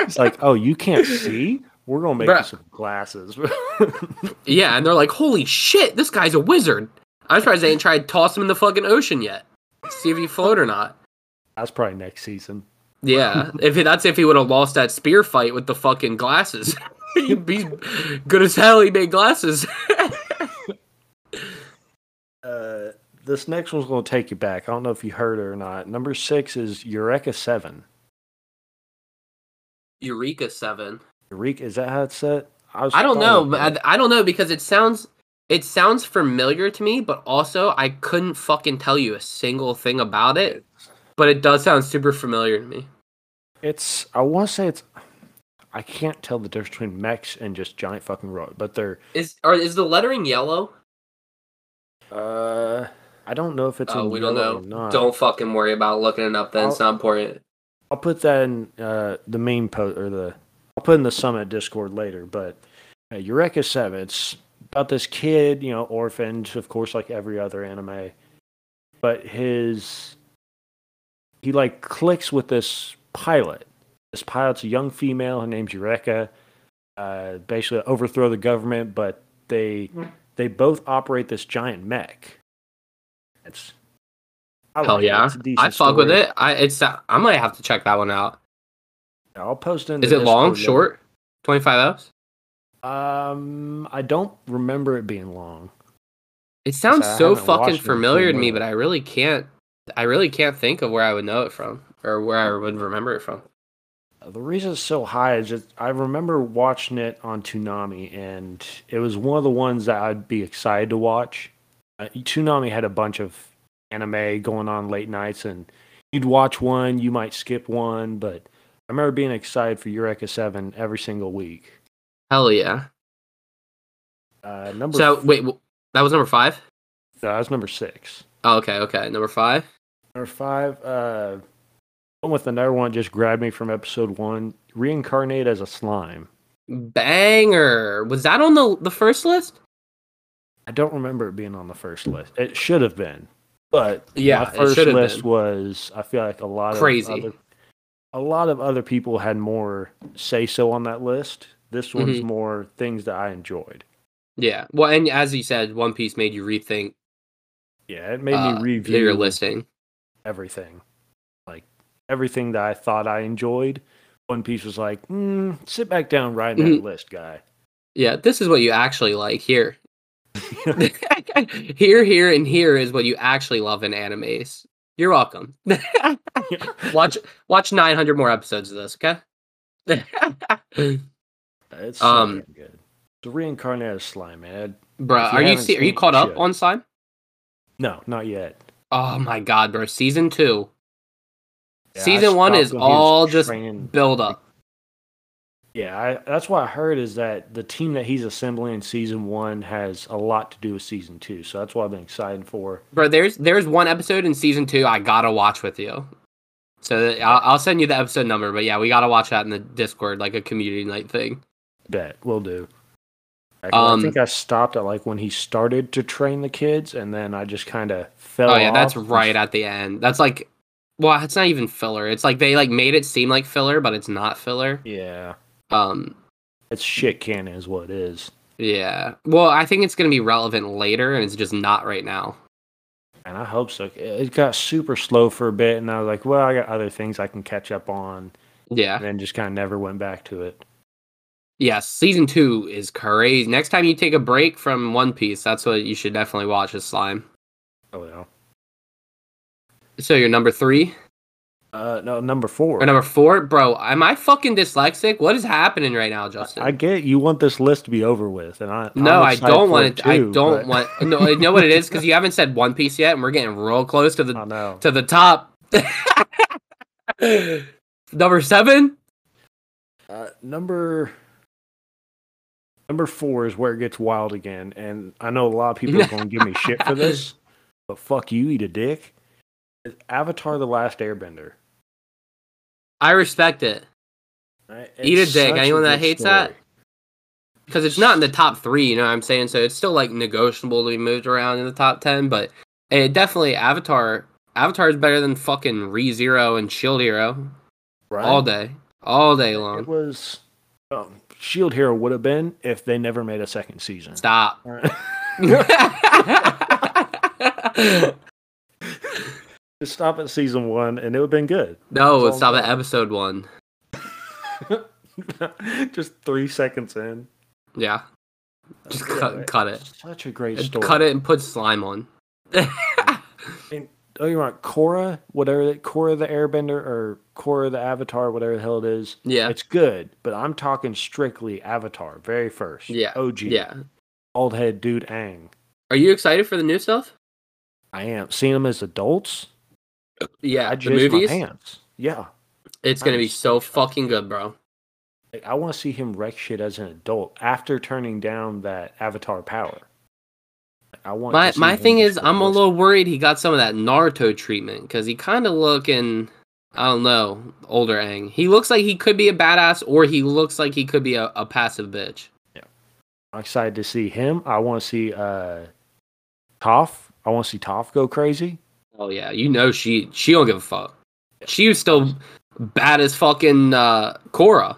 It's like, "Oh, you can't see? We're gonna make you some glasses." yeah, and they're like, holy shit, this guy's a wizard. I'm surprised they ain't tried to toss him in the fucking ocean yet. See if he float or not. That's probably next season. Yeah, if he, that's if he would have lost that spear fight with the fucking glasses. He'd be good as hell. He made glasses. Uh, this next one's gonna take you back. I don't know if you heard it or not. Number six is Eureka Seven. Eureka Seven. Eureka, is that how it's said? was I don't know. but. I, I don't know because it sounds it sounds familiar to me, but also I couldn't fucking tell you a single thing about it. But it does sound super familiar to me. It's I want to say it's I can't tell the difference between mechs and just giant fucking robots, but they're Is or is the lettering yellow? Uh I don't know if it's oh, we don't know. Don't fucking worry about looking it up. Then it's not important. I'll put that in uh the main post or the I'll put in the summit Discord later, but uh, Eureka Seven. It's about this kid, you know, orphaned, of course, like every other anime, but his he like clicks with this pilot. This pilot's a young female. Her name's Eureka. Uh, basically, overthrow the government, but they they both operate this giant mech. It's I Hell like it. yeah, It's I fuck with it. I it's uh, I might have to check that one out. I'll post it. In the Is it long, short, twenty five hours? Um, I don't remember it being long. It sounds so fucking familiar to me, but I really can't. I really can't think of where I would know it from or where I would remember it from. The reason it's so high is just I remember watching it on Toonami, and it was one of the ones that I'd be excited to watch. Uh, Toonami had a bunch of anime going on late nights, and you'd watch one, you might skip one, but I remember being excited for Eureka Seven every single week. Hell yeah! Uh, number So f- wait, that was number five. no, that was number six. Oh, okay, okay, number five. Number five, uh, with another one just grabbed me from episode one. Reincarnate as a slime. Banger. Was that on the the first list? I don't remember it being on the first list. It should have been, but Yeah, my first list been. was. I feel like a lot Crazy. of crazy. a lot of other people had more say so on that list. This one's Mhm. more things that I enjoyed. Yeah. Well, and as you said, One Piece made you rethink Yeah, it made uh, me review your listing. everything, everything that I thought I enjoyed. One Piece was like, mm, sit back down, write that Mhm. list, guy. Yeah, this is what you actually like here. here, here, and here is what you actually love in animes. You're welcome. watch watch 900 more episodes of this, okay? It's so Um, good. The reincarnated slime, man. Bro, are you haven't are you caught up on Slime? No, not yet. Oh my god, bro! Season two, Yeah, season one is when he was all just training- build up. Yeah, I, that's what I heard is that the team that he's assembling in season one has a lot to do with season two. So that's what I've been excited for. Bro, there's there's one episode in season two I gotta watch with you. So that- I'll, I'll send you the episode number, but yeah, we gotta watch that in the Discord, like a community night thing. Bet we'll do. Like, Um, I think I stopped at like when he started to train the kids, and then I just kind of fell. Oh yeah, that's right at the end. That's like, well, it's not even filler. It's like they like made it seem like filler, but it's not filler. Yeah, Um, it's shit canon is what it is, yeah. Well, I think it's gonna be relevant later, and it's just not right now. and I hope so. It- got super slow for a bit, and I was like, well, I got other things I can catch up on, Yeah. and then just kind of never went back to it. Yes, season two is crazy. Next time you take a break from One Piece, that's what you should definitely watch. Is Slime. Oh yeah. So you're number three Uh, no, number four. or number four, bro? Am I fucking dyslexic? What is happening right now, Justin? I get you want this list to be over with, and I no, I don't want it it. I don't but- want. No, you know what it is because you haven't said One Piece yet, and we're getting real close to the I to the top. number seven. Uh, number number four is where it gets wild again, and I know a lot of people are going to give me shit for this, but fuck you, eat a dick. Avatar: The Last Airbender. I respect it right? Eat a dick. Anyone that hates that? because it's not in the top three. You know what I'm saying? So it's still like negotiable to be moved around in the top ten, but it definitely Avatar. Avatar is better than fucking Re Zero and Shield Hero right? all day, all day long. It was um, Shield Hero would have been if they never made a second season. Stop. All right. Just stop at season one, and it would have been good. no, stop at episode one. Just three seconds in. Yeah, just Yeah, cut, cut it. Such a great story. Cut it and put slime on. Oh, you want Korra, whatever, that- Korra the Airbender or Korra the Avatar, whatever the hell it is. yeah, It's good, but I'm talking strictly Avatar, very first. yeah, OG. yeah. Old head dude Aang. Are you excited for the new stuff? I am. Seeing them as adults, Yeah, I the movies. pants. Yeah. It's gonna be so fucking good, bro. Like, I want to see him wreck shit as an adult after turning down that Avatar power. I want My my thing is, I'm a little worried he got some of that Naruto treatment because he kind of looking, I don't know, older Aang. He looks like he could be a badass, or he looks like he could be a, a passive bitch. Yeah, I'm excited to see him. I want to see uh Toph. I want to see Toph go crazy. Oh yeah, you know she she don't give a fuck. She was still bad as fucking uh, Korra.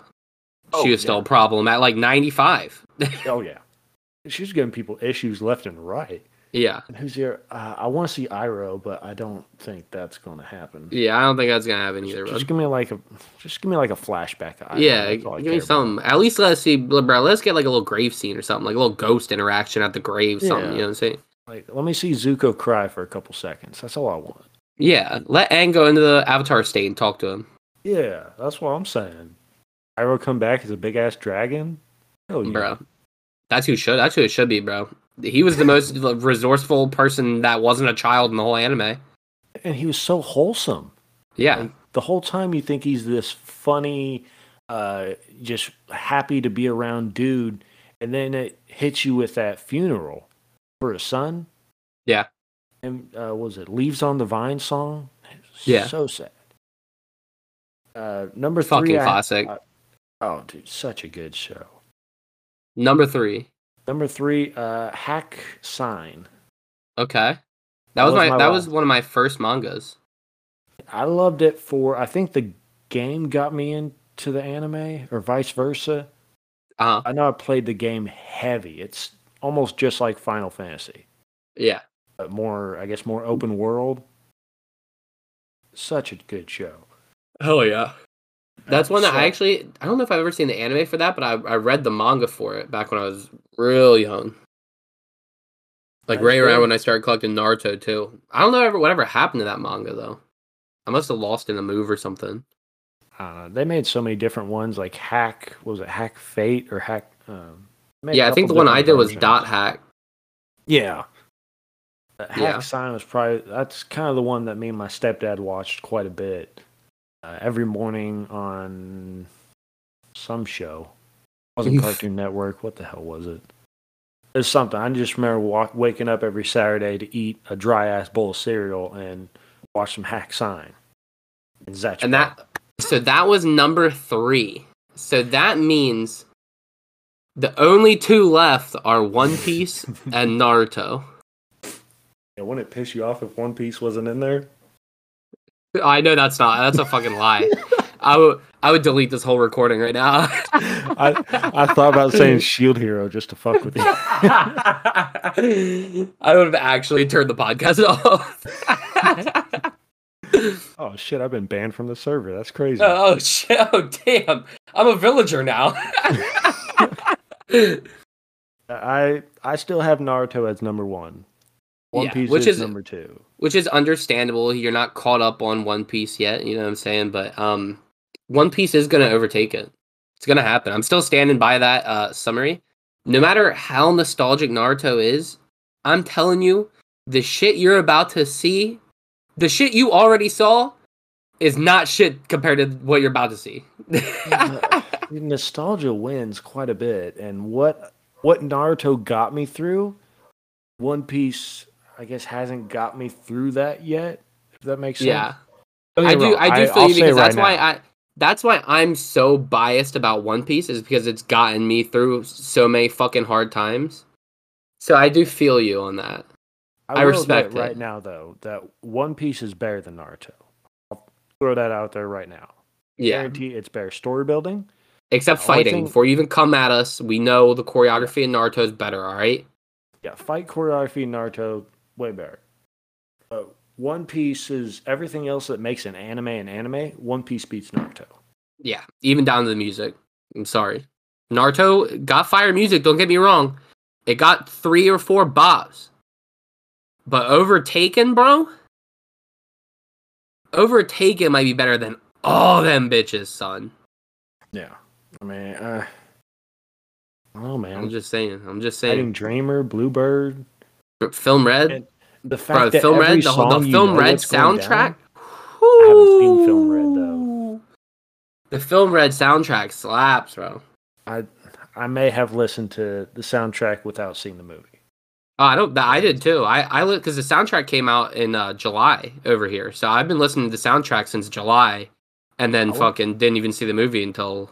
Oh, she was still a problem at like 95. Oh yeah, she's giving people issues left and right. Yeah. And who's here? Uh, I want to see Iroh, but I don't think that's going to happen. Yeah, I don't think that's gonna happen either. Just bro. give me like a, just give me like a flashback. Yeah, That's all I give me something. At least let's see, bro. Let's get like a little grave scene or something, like a little ghost interaction at the grave, something. Yeah. You know what I'm saying? Like, let me see Zuko cry for a couple seconds. That's all I want. Yeah. Let Aang go into the Avatar state and talk to him, Yeah, that's what I'm saying. Iroh come back as a big ass dragon. Hell yeah. bro. That's who should. That's who it should be, bro. He was the most resourceful person that wasn't a child in the whole anime. And he was so wholesome. Yeah. Like, the whole time you think he's this funny, uh, just happy to be around dude, and then it hits you with that funeral for his son. Yeah. And uh, was it "Leaves on the Vine" song? Yeah. so sad. Uh, number Fucking three, I- classic. I- oh, dude, such a good show. Number three. Number three, uh, Hack Sign. Okay. That was was my, my that last. was one of my first mangas. I loved it for. I think the game got me into the anime, or vice versa. Uh huh. I know I played the game heavy. It's almost just like Final Fantasy, Yeah. but more, I guess, more open world. Such a good show. Hell yeah. That's one that I actually I don't know if I've ever seen the anime for that, but I I read the manga for it back when I was real young. Like right around when I started collecting Naruto too. I don't know ever whatever happened to that manga though. I must have lost in a move or something. Uh, they made so many different ones, like Hack. what Was it Hack Fate or Hack? Um, Yeah, I think the one I different did was. Dot Hack. Yeah. Uh, Hack Yeah. Sign was probably that's kind of the one that me and my stepdad watched quite a bit. Uh, every morning on some show. wasn't Cartoon Network. What the hell was it? It's something. I just remember walk, waking up every Saturday to eat a dry ass bowl of cereal and watch some Hack Sign. And, And that so that was number 3. So that means the only two left are One Piece and Naruto. Yeah, wouldn't it piss you off if One Piece wasn't in there? I know that's not that's a fucking lie. I would I would delete this whole recording right now. I I thought about saying Shield Hero just to fuck with you. I would have actually turned the podcast off. Oh shit! I've been banned from the server. That's crazy. oh shit! Oh damn! I'm a villager now. I I still have Naruto as number one. One Yeah, Piece which is, is- number two. Which is understandable. You're not caught up on One Piece yet. You know what I'm saying? But um, One Piece is gonna overtake it. It's gonna happen. I'm still standing by that uh, summary. No matter how nostalgic Naruto is, I'm telling you, the shit you're about to see, the shit you already saw, is not shit compared to what you're about to see. Nostalgia wins quite a bit, and what what Naruto got me through, One Piece, I guess, hasn't got me through that yet. If that makes sense. yeah. Don't I do. wrong, I do feel I'll you say because right that's why now, I. That's why I'm so biased about One Piece is because it's gotten me through so many fucking hard times. So I do feel you on that. I will respect admit right now though that One Piece is better than Naruto. I'll throw that out there right now. Yeah. Guarantee it's better story building. Except fighting. thing- Before you even come at us, we know the choreography in Naruto is better. All right. Yeah, fight choreography in Naruto way better. But One Piece is everything else that makes an anime an anime. One Piece beats Naruto. Yeah. Even down to the music. I'm sorry. Naruto got fire music. Don't get me wrong. It got three or four bops. But overtaken, bro. Overtaken might be better than all them bitches, son. Yeah, I mean, uh, oh man, I'm just saying. I'm just Fighting saying. Dreamer, Bluebird. Film Red, And The fact bro. that Film every Red, the, song the you Film know Red soundtrack. down- I haven't seen Film Red, though. The Film Red soundtrack slaps, bro. I I may have listened to the soundtrack without seeing the movie. Oh, I don't. I did too. I I because the soundtrack came out in uh, July over here, so I've been listening to the soundtrack since July, and then fucking didn't even see the movie until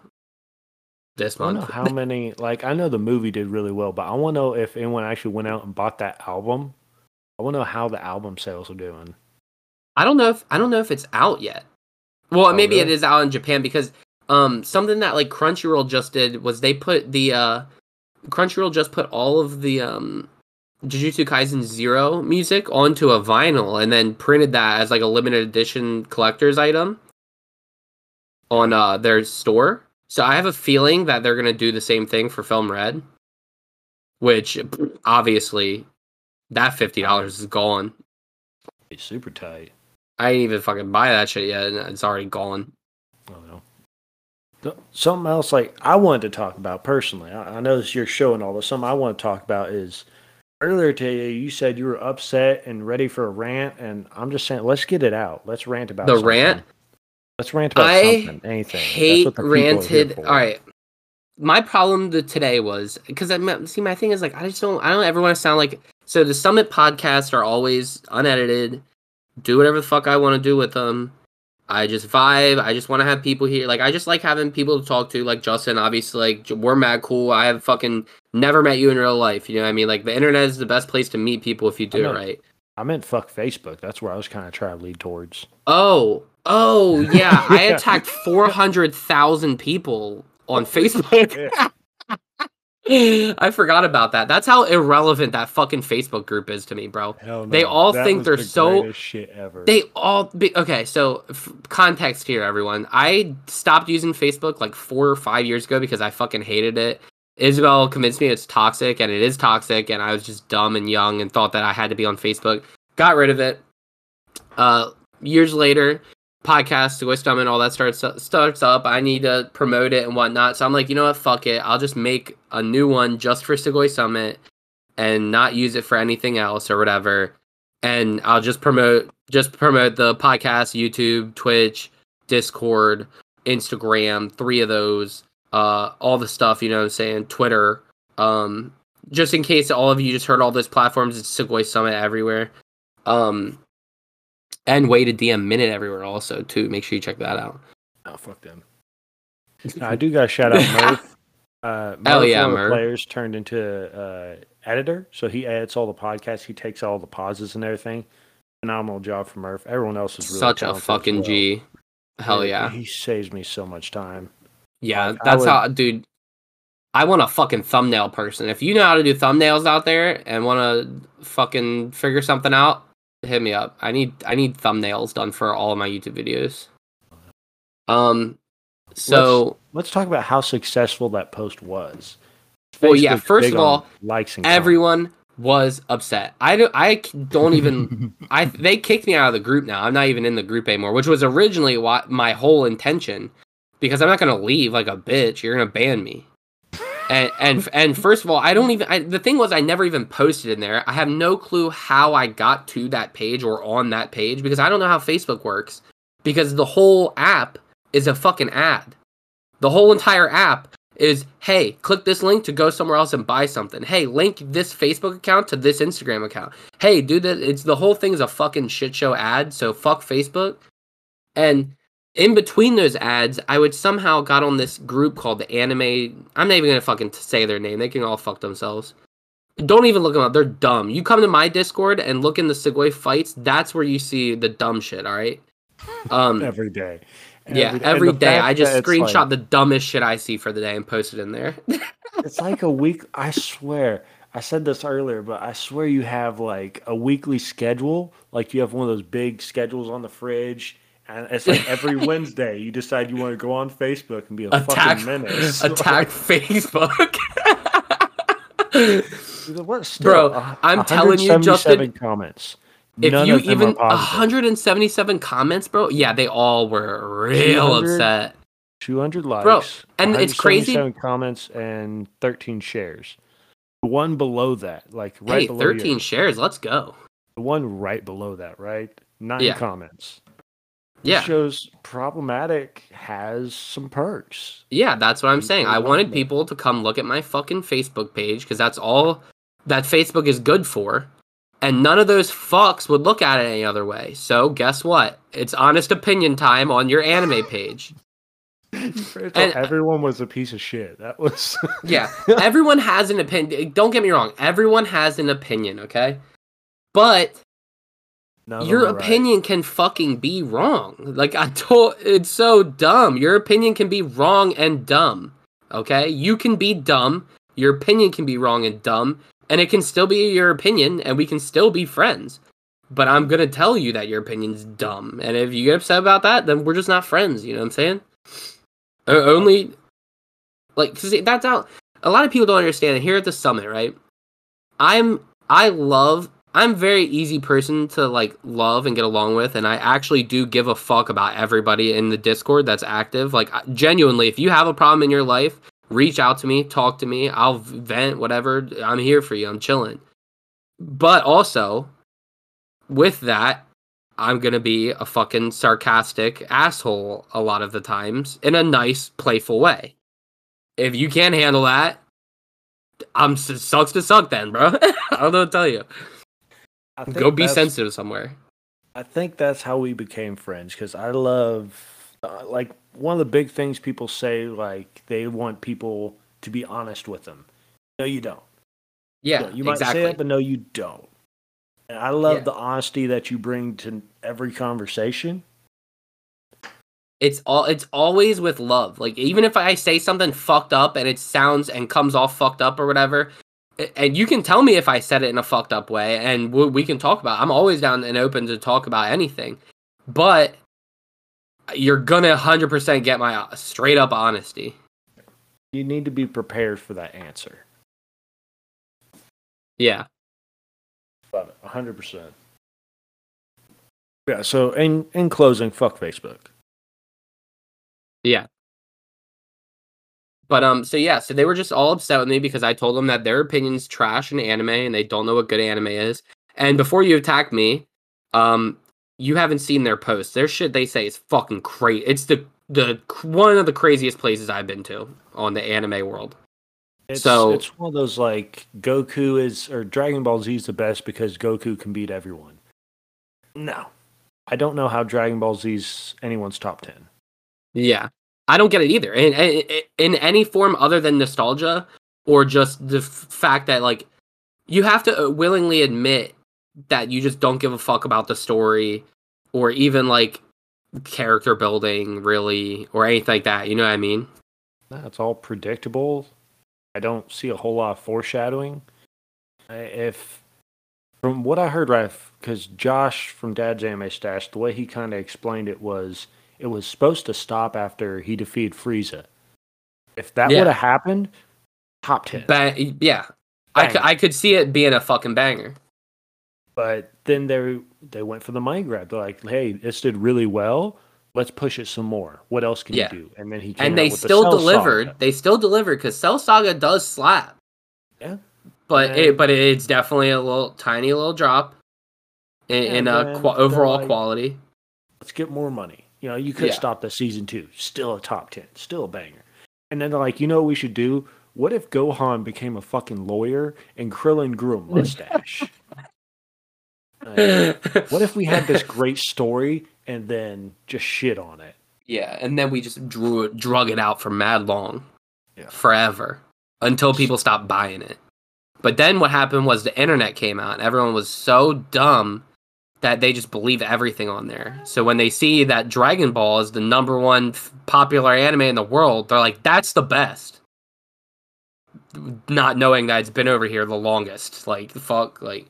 this I don't know how many. Like I know the movie did really well, but I want to know if anyone actually went out and bought that album. I want to know how the album sales are doing. I don't know if I don't know if it's out yet. Well, Oh, maybe it really? is out in Japan because um something that like Crunchyroll just did was they put the uh Crunchyroll just put all of the um Jujutsu Kaisen Zero music onto a vinyl and then printed that as like a limited edition collector's item on uh, their store. So I have a feeling that they're gonna do the same thing for Film Red, which obviously that fifty dollars is gone. It's super tight. I didn't even fucking buy that shit yet, and it's already gone. Oh, know. Th- Something else like I wanted to talk about personally. I, I know this is your show and all, but something I want to talk about is earlier today you said you were upset and ready for a rant, and I'm just saying let's get it out. Let's rant about The something. rant? Let's rant about I something. Anything. That's hate what the people are here ranted. All right. My problem to today was because I uh, see my thing is like I just don't I don't ever want to sound like so the Summit podcasts are always unedited. Do whatever the fuck I want to do with them. I just vibe. I just want to have people here. Like I just like having people to talk to. Like Justin, obviously, like we're mad cool. I have fucking never met you in real life. You know what I mean? Like the internet is the best place to meet people if you do it right. I meant fuck Facebook. That's where I was kind of trying to lead towards. Oh, oh yeah. I attacked four hundred thousand people on Facebook. I forgot about that. That's how irrelevant that fucking Facebook group is to me, bro. Hell They all think they're so- shit ever. They all be, okay. So f- context here, everyone. I stopped using Facebook like four or five years ago because I fucking hated it. Isabel convinced me it's toxic, and it is toxic, and I was just dumb and young and thought that I had to be on Facebook. Got rid of it. Uh, years later, podcast, Sugoi Summit, all that starts starts up. I need to promote it and whatnot. So I'm like, you know what? Fuck it. I'll just make a new one just for Sugoi Summit and not use it for anything else or whatever. And I'll just promote just promote the podcast, YouTube, Twitch, Discord, Instagram, three of those, uh, all the stuff, you know what I'm saying, Twitter. Um, just in case all of you just heard all those platforms, it's Sugoi Summit everywhere. Um, and Wait a DM Minute everywhere also too. Make sure you check that out. Oh fuck them. I do got to shout out Murph. Uh, Murph, Hell yeah, one of the Murph. players turned into uh, editor, so he edits all the podcasts. He takes all the pauses and everything. Phenomenal job from Murph. Everyone else is really Such a fucking well. G. Hell yeah. He saves me so much time. Yeah, Like, that's would- how, dude. I want a fucking thumbnail person. If you know how to do thumbnails out there and want to fucking figure something out, hit me up. I need I need thumbnails done for all of my YouTube videos. Um, so Let's talk about how successful that post was. Well, yeah, first of all, likes and comments. everyone was upset. I don't I c- don't even I they kicked me out of the group now. I'm not even in the group anymore, which was originally what my whole intention because I'm not going to leave like a bitch. You're going to ban me. And and and first of all, I don't even I, the thing was I never even posted in there. I have no clue how I got to that page or on that page because I don't know how Facebook works because the whole app is a fucking ad. The whole entire app is hey, click this link to go somewhere else and buy something. Hey, link this Facebook account to this Instagram account. Hey, do that. It's the whole thing is a fucking shit show ad. So fuck Facebook. And in between those ads, I would somehow got on this group called the Anime. I'm not even gonna fucking say their name. They can all fuck themselves. Don't even look them up. They're dumb. You come to my Discord and look in the Segway fights. That's where you see the dumb shit. All right. Um. every day. Yeah, and every the day fact I just screenshot like- the dumbest shit I see for the day and post it in there. It's like a week. I swear. I said this earlier, but I swear you have like a weekly schedule. Like you have one of those big schedules on the fridge, and it's like every Wednesday you decide you want to go on Facebook and be a attack fucking menace. attack Facebook. Like, what? Still, Bro, uh, I'm telling you, 177 Justin, comments. if None you of them even are 177 comments, bro, yeah, they all were real 200 upset. 200 likes, bro, and it's crazy- 177 comments and 13 shares. The one below that, like right hey, below 13 yours, shares, let's go. the one right below that, right? Nine Yeah. comments. Yeah. Shows problematic has some perks. Yeah, that's what I'm saying. I wanted people to come look at my fucking Facebook page because that's all that Facebook is good for. And none of those fucks would look at it any other way. So guess what? It's honest opinion time on your anime page. And- uh, everyone was a piece of shit. That was Yeah, everyone has an opinion. Don't get me wrong. Everyone has an opinion, okay? But None your are right. opinion can fucking be wrong. Like I told, it's so dumb. Your opinion can be wrong and dumb. Okay, you can be dumb. Your opinion can be wrong and dumb. and it can still be your opinion, and we can still be friends. But I'm gonna tell you that your opinion's dumb, and if you get upset about that, then we're just not friends. You know what I'm saying? Only, like, cause that's out. a lot of people don't understand. it. Here at the summit, right? I'm I love I'm very easy person to like love and get along with, and I actually do give a fuck about everybody in the Discord that's active. Like genuinely, if you have a problem in your life, reach out to me, talk to me. I'll vent, whatever. I'm here for you. I'm chilling. But also, with that, I'm gonna be a fucking sarcastic asshole a lot of the times in a nice, playful way. If you can't handle that, I'm sucks to suck then, bro. I don't know what to tell you. Go be sensitive somewhere. I think that's how we became friends because I love, uh, like, one of the big things people say, like, they want people to be honest with them. No, you don't. Yeah, No, you might exactly. say it, but no, you don't. And I love Yeah. the honesty that you bring to every conversation. it's all it's always with love. Like even if I say something fucked up and it sounds and comes off fucked up or whatever, and you can tell me if I said it in a fucked up way, and we, we can talk about. It. I'm always down and open to talk about anything, but you're gonna hundred percent get my uh, straight up honesty. You need to be prepared for that answer. Yeah, Love it, 100%. Yeah, so in, in closing, fuck Facebook. yeah. But um, so yeah, so they were just all upset with me because I told them that their opinion's trash in anime and they don't know what good anime is. And before you attack me, um, you haven't seen their posts. Their shit they say is fucking crazy. It's the the one of the craziest places I've been to on the anime world. It's, So- it's one of those like Goku is or Dragon Ball Z is the best because Goku can beat everyone. No, I don't know how Dragon Ball Z's anyone's top ten. Yeah, I don't get it either. In, in in any form other than nostalgia or just the f- fact that like you have to uh, willingly admit that you just don't give a fuck about the story or even like character building really or anything like that. You know what I mean? That's all predictable. I don't see a whole lot of foreshadowing. If from what I heard, right, because Josh from Dad's Anime Stash, the way he kind of explained it was it was supposed to stop after he defeated Frieza. If that Yeah. would have happened, top ten. But yeah, I, cou- I could see it being a fucking banger. But then they they went for the money grab. They're like, "Hey, this did really well. Let's push it some more. What else can Yeah. you do?" And then he came and they the still Cell delivered. They still delivered because Cell Saga does slap. Yeah. But And- it, but it's definitely a little tiny little drop in, in qua- they're overall like- quality. Let's get more money. You know, you could Yeah. stop the season two. Still a top ten. Still a banger. And then they're like, you know what we should do? What if Gohan became a fucking lawyer and Krillin grew a mustache? Like, what if we had this great story and then just shit on it? Yeah, and then we just drew it, drug it out for mad long, Yeah. forever, until people stopped buying it. But then what happened was the internet came out, and everyone was so dumb that they just believe everything on there. So when they see that Dragon Ball is the number one f- popular anime in the world, they're like, "That's the best," not knowing that it's been over here the longest. Like fuck, like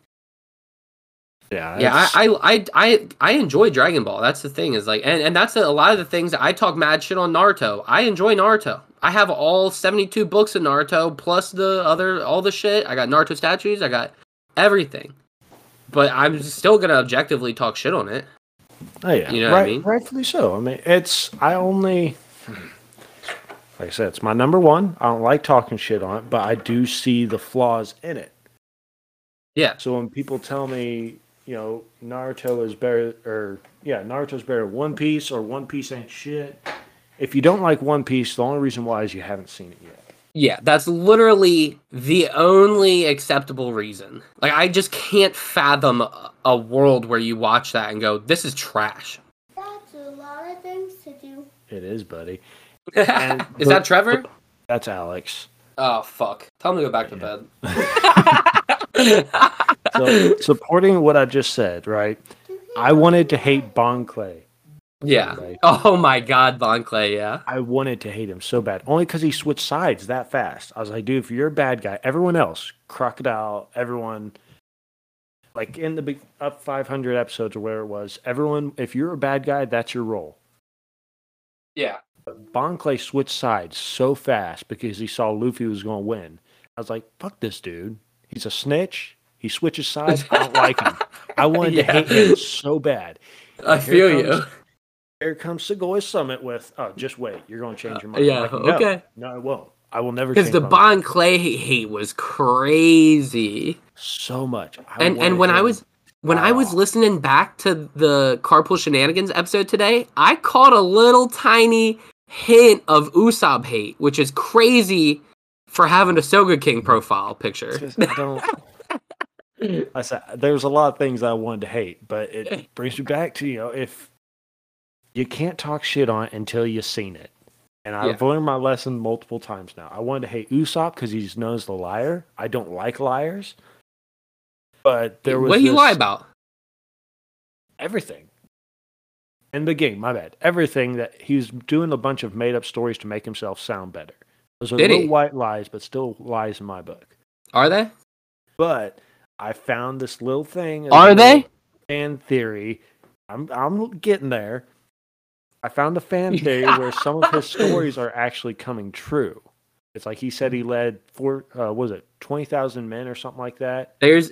Yeah, yeah, I, I, I, I, I enjoy Dragon Ball. That's the thing is like, and, and that's a, a lot of the things I talk mad shit on Naruto. I enjoy Naruto. I have all seventy two books of Naruto plus the other all the shit. I got Naruto statues. I got everything. But I'm still gonna objectively talk shit on it. Oh yeah, You know what I right, mean? rightfully so. I mean, it's I only, like I said, it's my number one. I don't like talking shit on it, but I do see the flaws in it. Yeah. So when people tell me, you know, Naruto is better, or yeah, Naruto's better than One Piece, or One Piece ain't shit. If you don't like One Piece, the only reason why is you haven't seen it yet. Yeah, that's literally the only acceptable reason. Like I just can't fathom a, a world where you watch that and go, "This is trash." That's a lot of things to do. It is, buddy. is And the- that Trevor? That's Alex. Oh fuck! Tell him to go back to bed. So supporting what I just said, right? I wanted to hate Bon Clay. Yeah. Clay. Oh my God, Bon Clay. Yeah. I wanted to hate him so bad, only because he switched sides that fast. I was like, dude, if you're a bad guy, everyone else, Crocodile, everyone, like in the big up 500 episodes or where it was, everyone, if you're a bad guy, that's your role. Yeah. But Bon Clay switched sides so fast because he saw Luffy was going to win. I was like, fuck this dude. He's a snitch. He switches sides. I don't like him. I wanted Yeah. to hate him so bad. I feel you. Comes- Here comes Sugoi Summit with, oh, just wait. You're going to change your mind. yeah, like, no, okay. No, I won't. I will never Because the. Bon Clay hate was crazy. so much. I and and when I was when I was Oh. listening back to the Carpool Shenanigans episode today, I caught a little tiny hint of Usopp hate, which is crazy for having a Sogeking profile picture. just, I don't. I said there's a lot of things I wanted to hate, but it brings me back to you know if you can't talk shit on it until you've seen it, and I've learned my lesson multiple times now. I wanted to hate Usopp because he's known as the liar. I don't like liars, but there was what do you lie about? everything. In the game, my bad. Everything that he was doing a bunch of made up stories to make himself sound better. Those are Did little he? white lies, but still lies in my book. Are they? But I found this little thing. Are they? Fan theory. I'm I'm getting there. I found a fan theory where some of his stories are actually coming true. It's like he said he led four. Uh, was it twenty thousand men or something like that? There's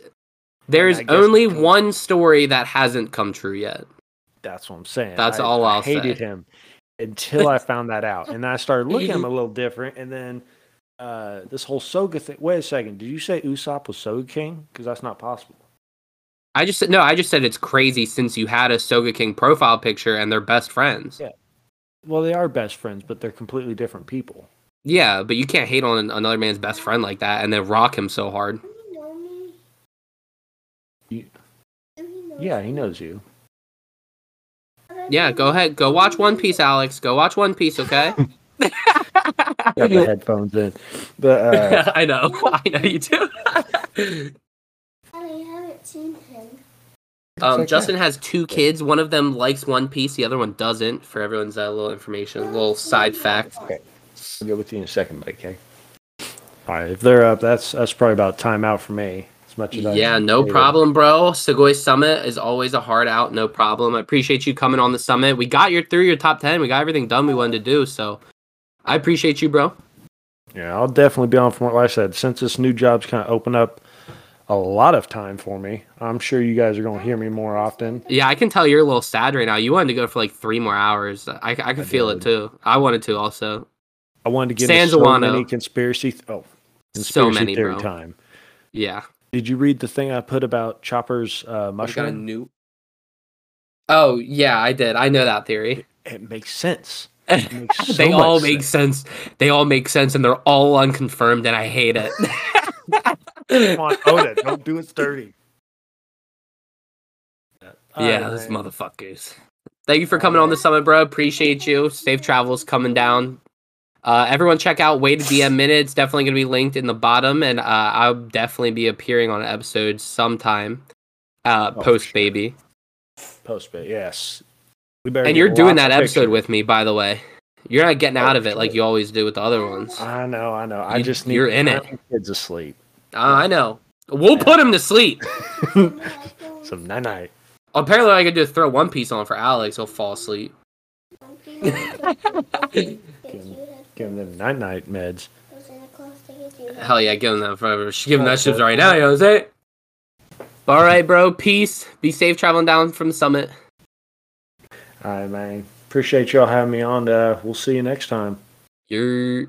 there's only one story that hasn't come true yet. That's what I'm saying. That's I, all I I'll hated say. him until I found that out, and then I started looking at him a little different. And then uh, this whole Soga thing. Wait a second. Did you say Usopp was Sogeking? Because that's not possible. I just said no. I just said it's crazy since you had a Sogeking profile picture and they're best friends. Yeah. Well, they are best friends, but they're completely different people. Yeah, but you can't hate on another man's best friend like that and then rock him so hard. You know me? You- Do he know Yeah, he knows you. Yeah, go ahead. Go watch One Piece, Alex. Go watch One Piece, okay? Got the headphones in, but uh, I know. I know you do. I haven't seen him. um, okay. Justin has two kids. One of them likes One Piece. The other one doesn't. For everyone's uh, little information, a little side fact. okay, I'll get with you in a second, buddy. Okay. All right, if they're up, that's that's probably about time out for me. As much as I Yeah, no hate it. problem, bro. Sugoi Summit is always a hard out. No problem. I appreciate you coming on the summit. We got your through your top ten. We got everything done we wanted to do. So, I appreciate you, bro. Yeah, I'll definitely be on from what like I said. Since this new job's kind of opened up a lot of time for me, I'm sure you guys are going to hear me more often. Yeah, I can tell you're a little sad right now. You wanted to go for like three more hours. I, I can feel it too. I wanted to also. I wanted to get San into so Juano. many conspiracy. Th- oh, So conspiracy many, theory bro. time. Yeah. Did you read the thing I put about Chopper's uh, mushroom? new. Oh yeah, I did. I know that theory. It makes sense. It makes so they all much make sense. They all make sense, and they're all unconfirmed, and I hate it. Come on, own it. Don't do it dirty. yeah, those motherfuckers. Thank you for coming on the summit, bro. Appreciate you. Safe travels coming down. Uh, everyone, check out Wait a DM Minutes. Definitely going to be linked in the bottom, and uh, I'll definitely be appearing on an episode sometime. Uh, Oh, post sure. baby, Post baby, yes. We better and you're doing that episode pictures. with me, by the way. You're not getting out Oh, of it like you always do with the other ones. I know, I know. I You- just need you're in it. kids asleep. I know. We'll put him to sleep. Some night night. Apparently, I could just throw One Piece on for Alex. He'll fall asleep. Give him them night night meds. Hell yeah, give him that forever. She give him that shit right now, you know what I'm saying? All right, bro. Peace. Be safe traveling down from the summit. All right, man. Appreciate y'all having me on. Uh, we'll see you next time. You're.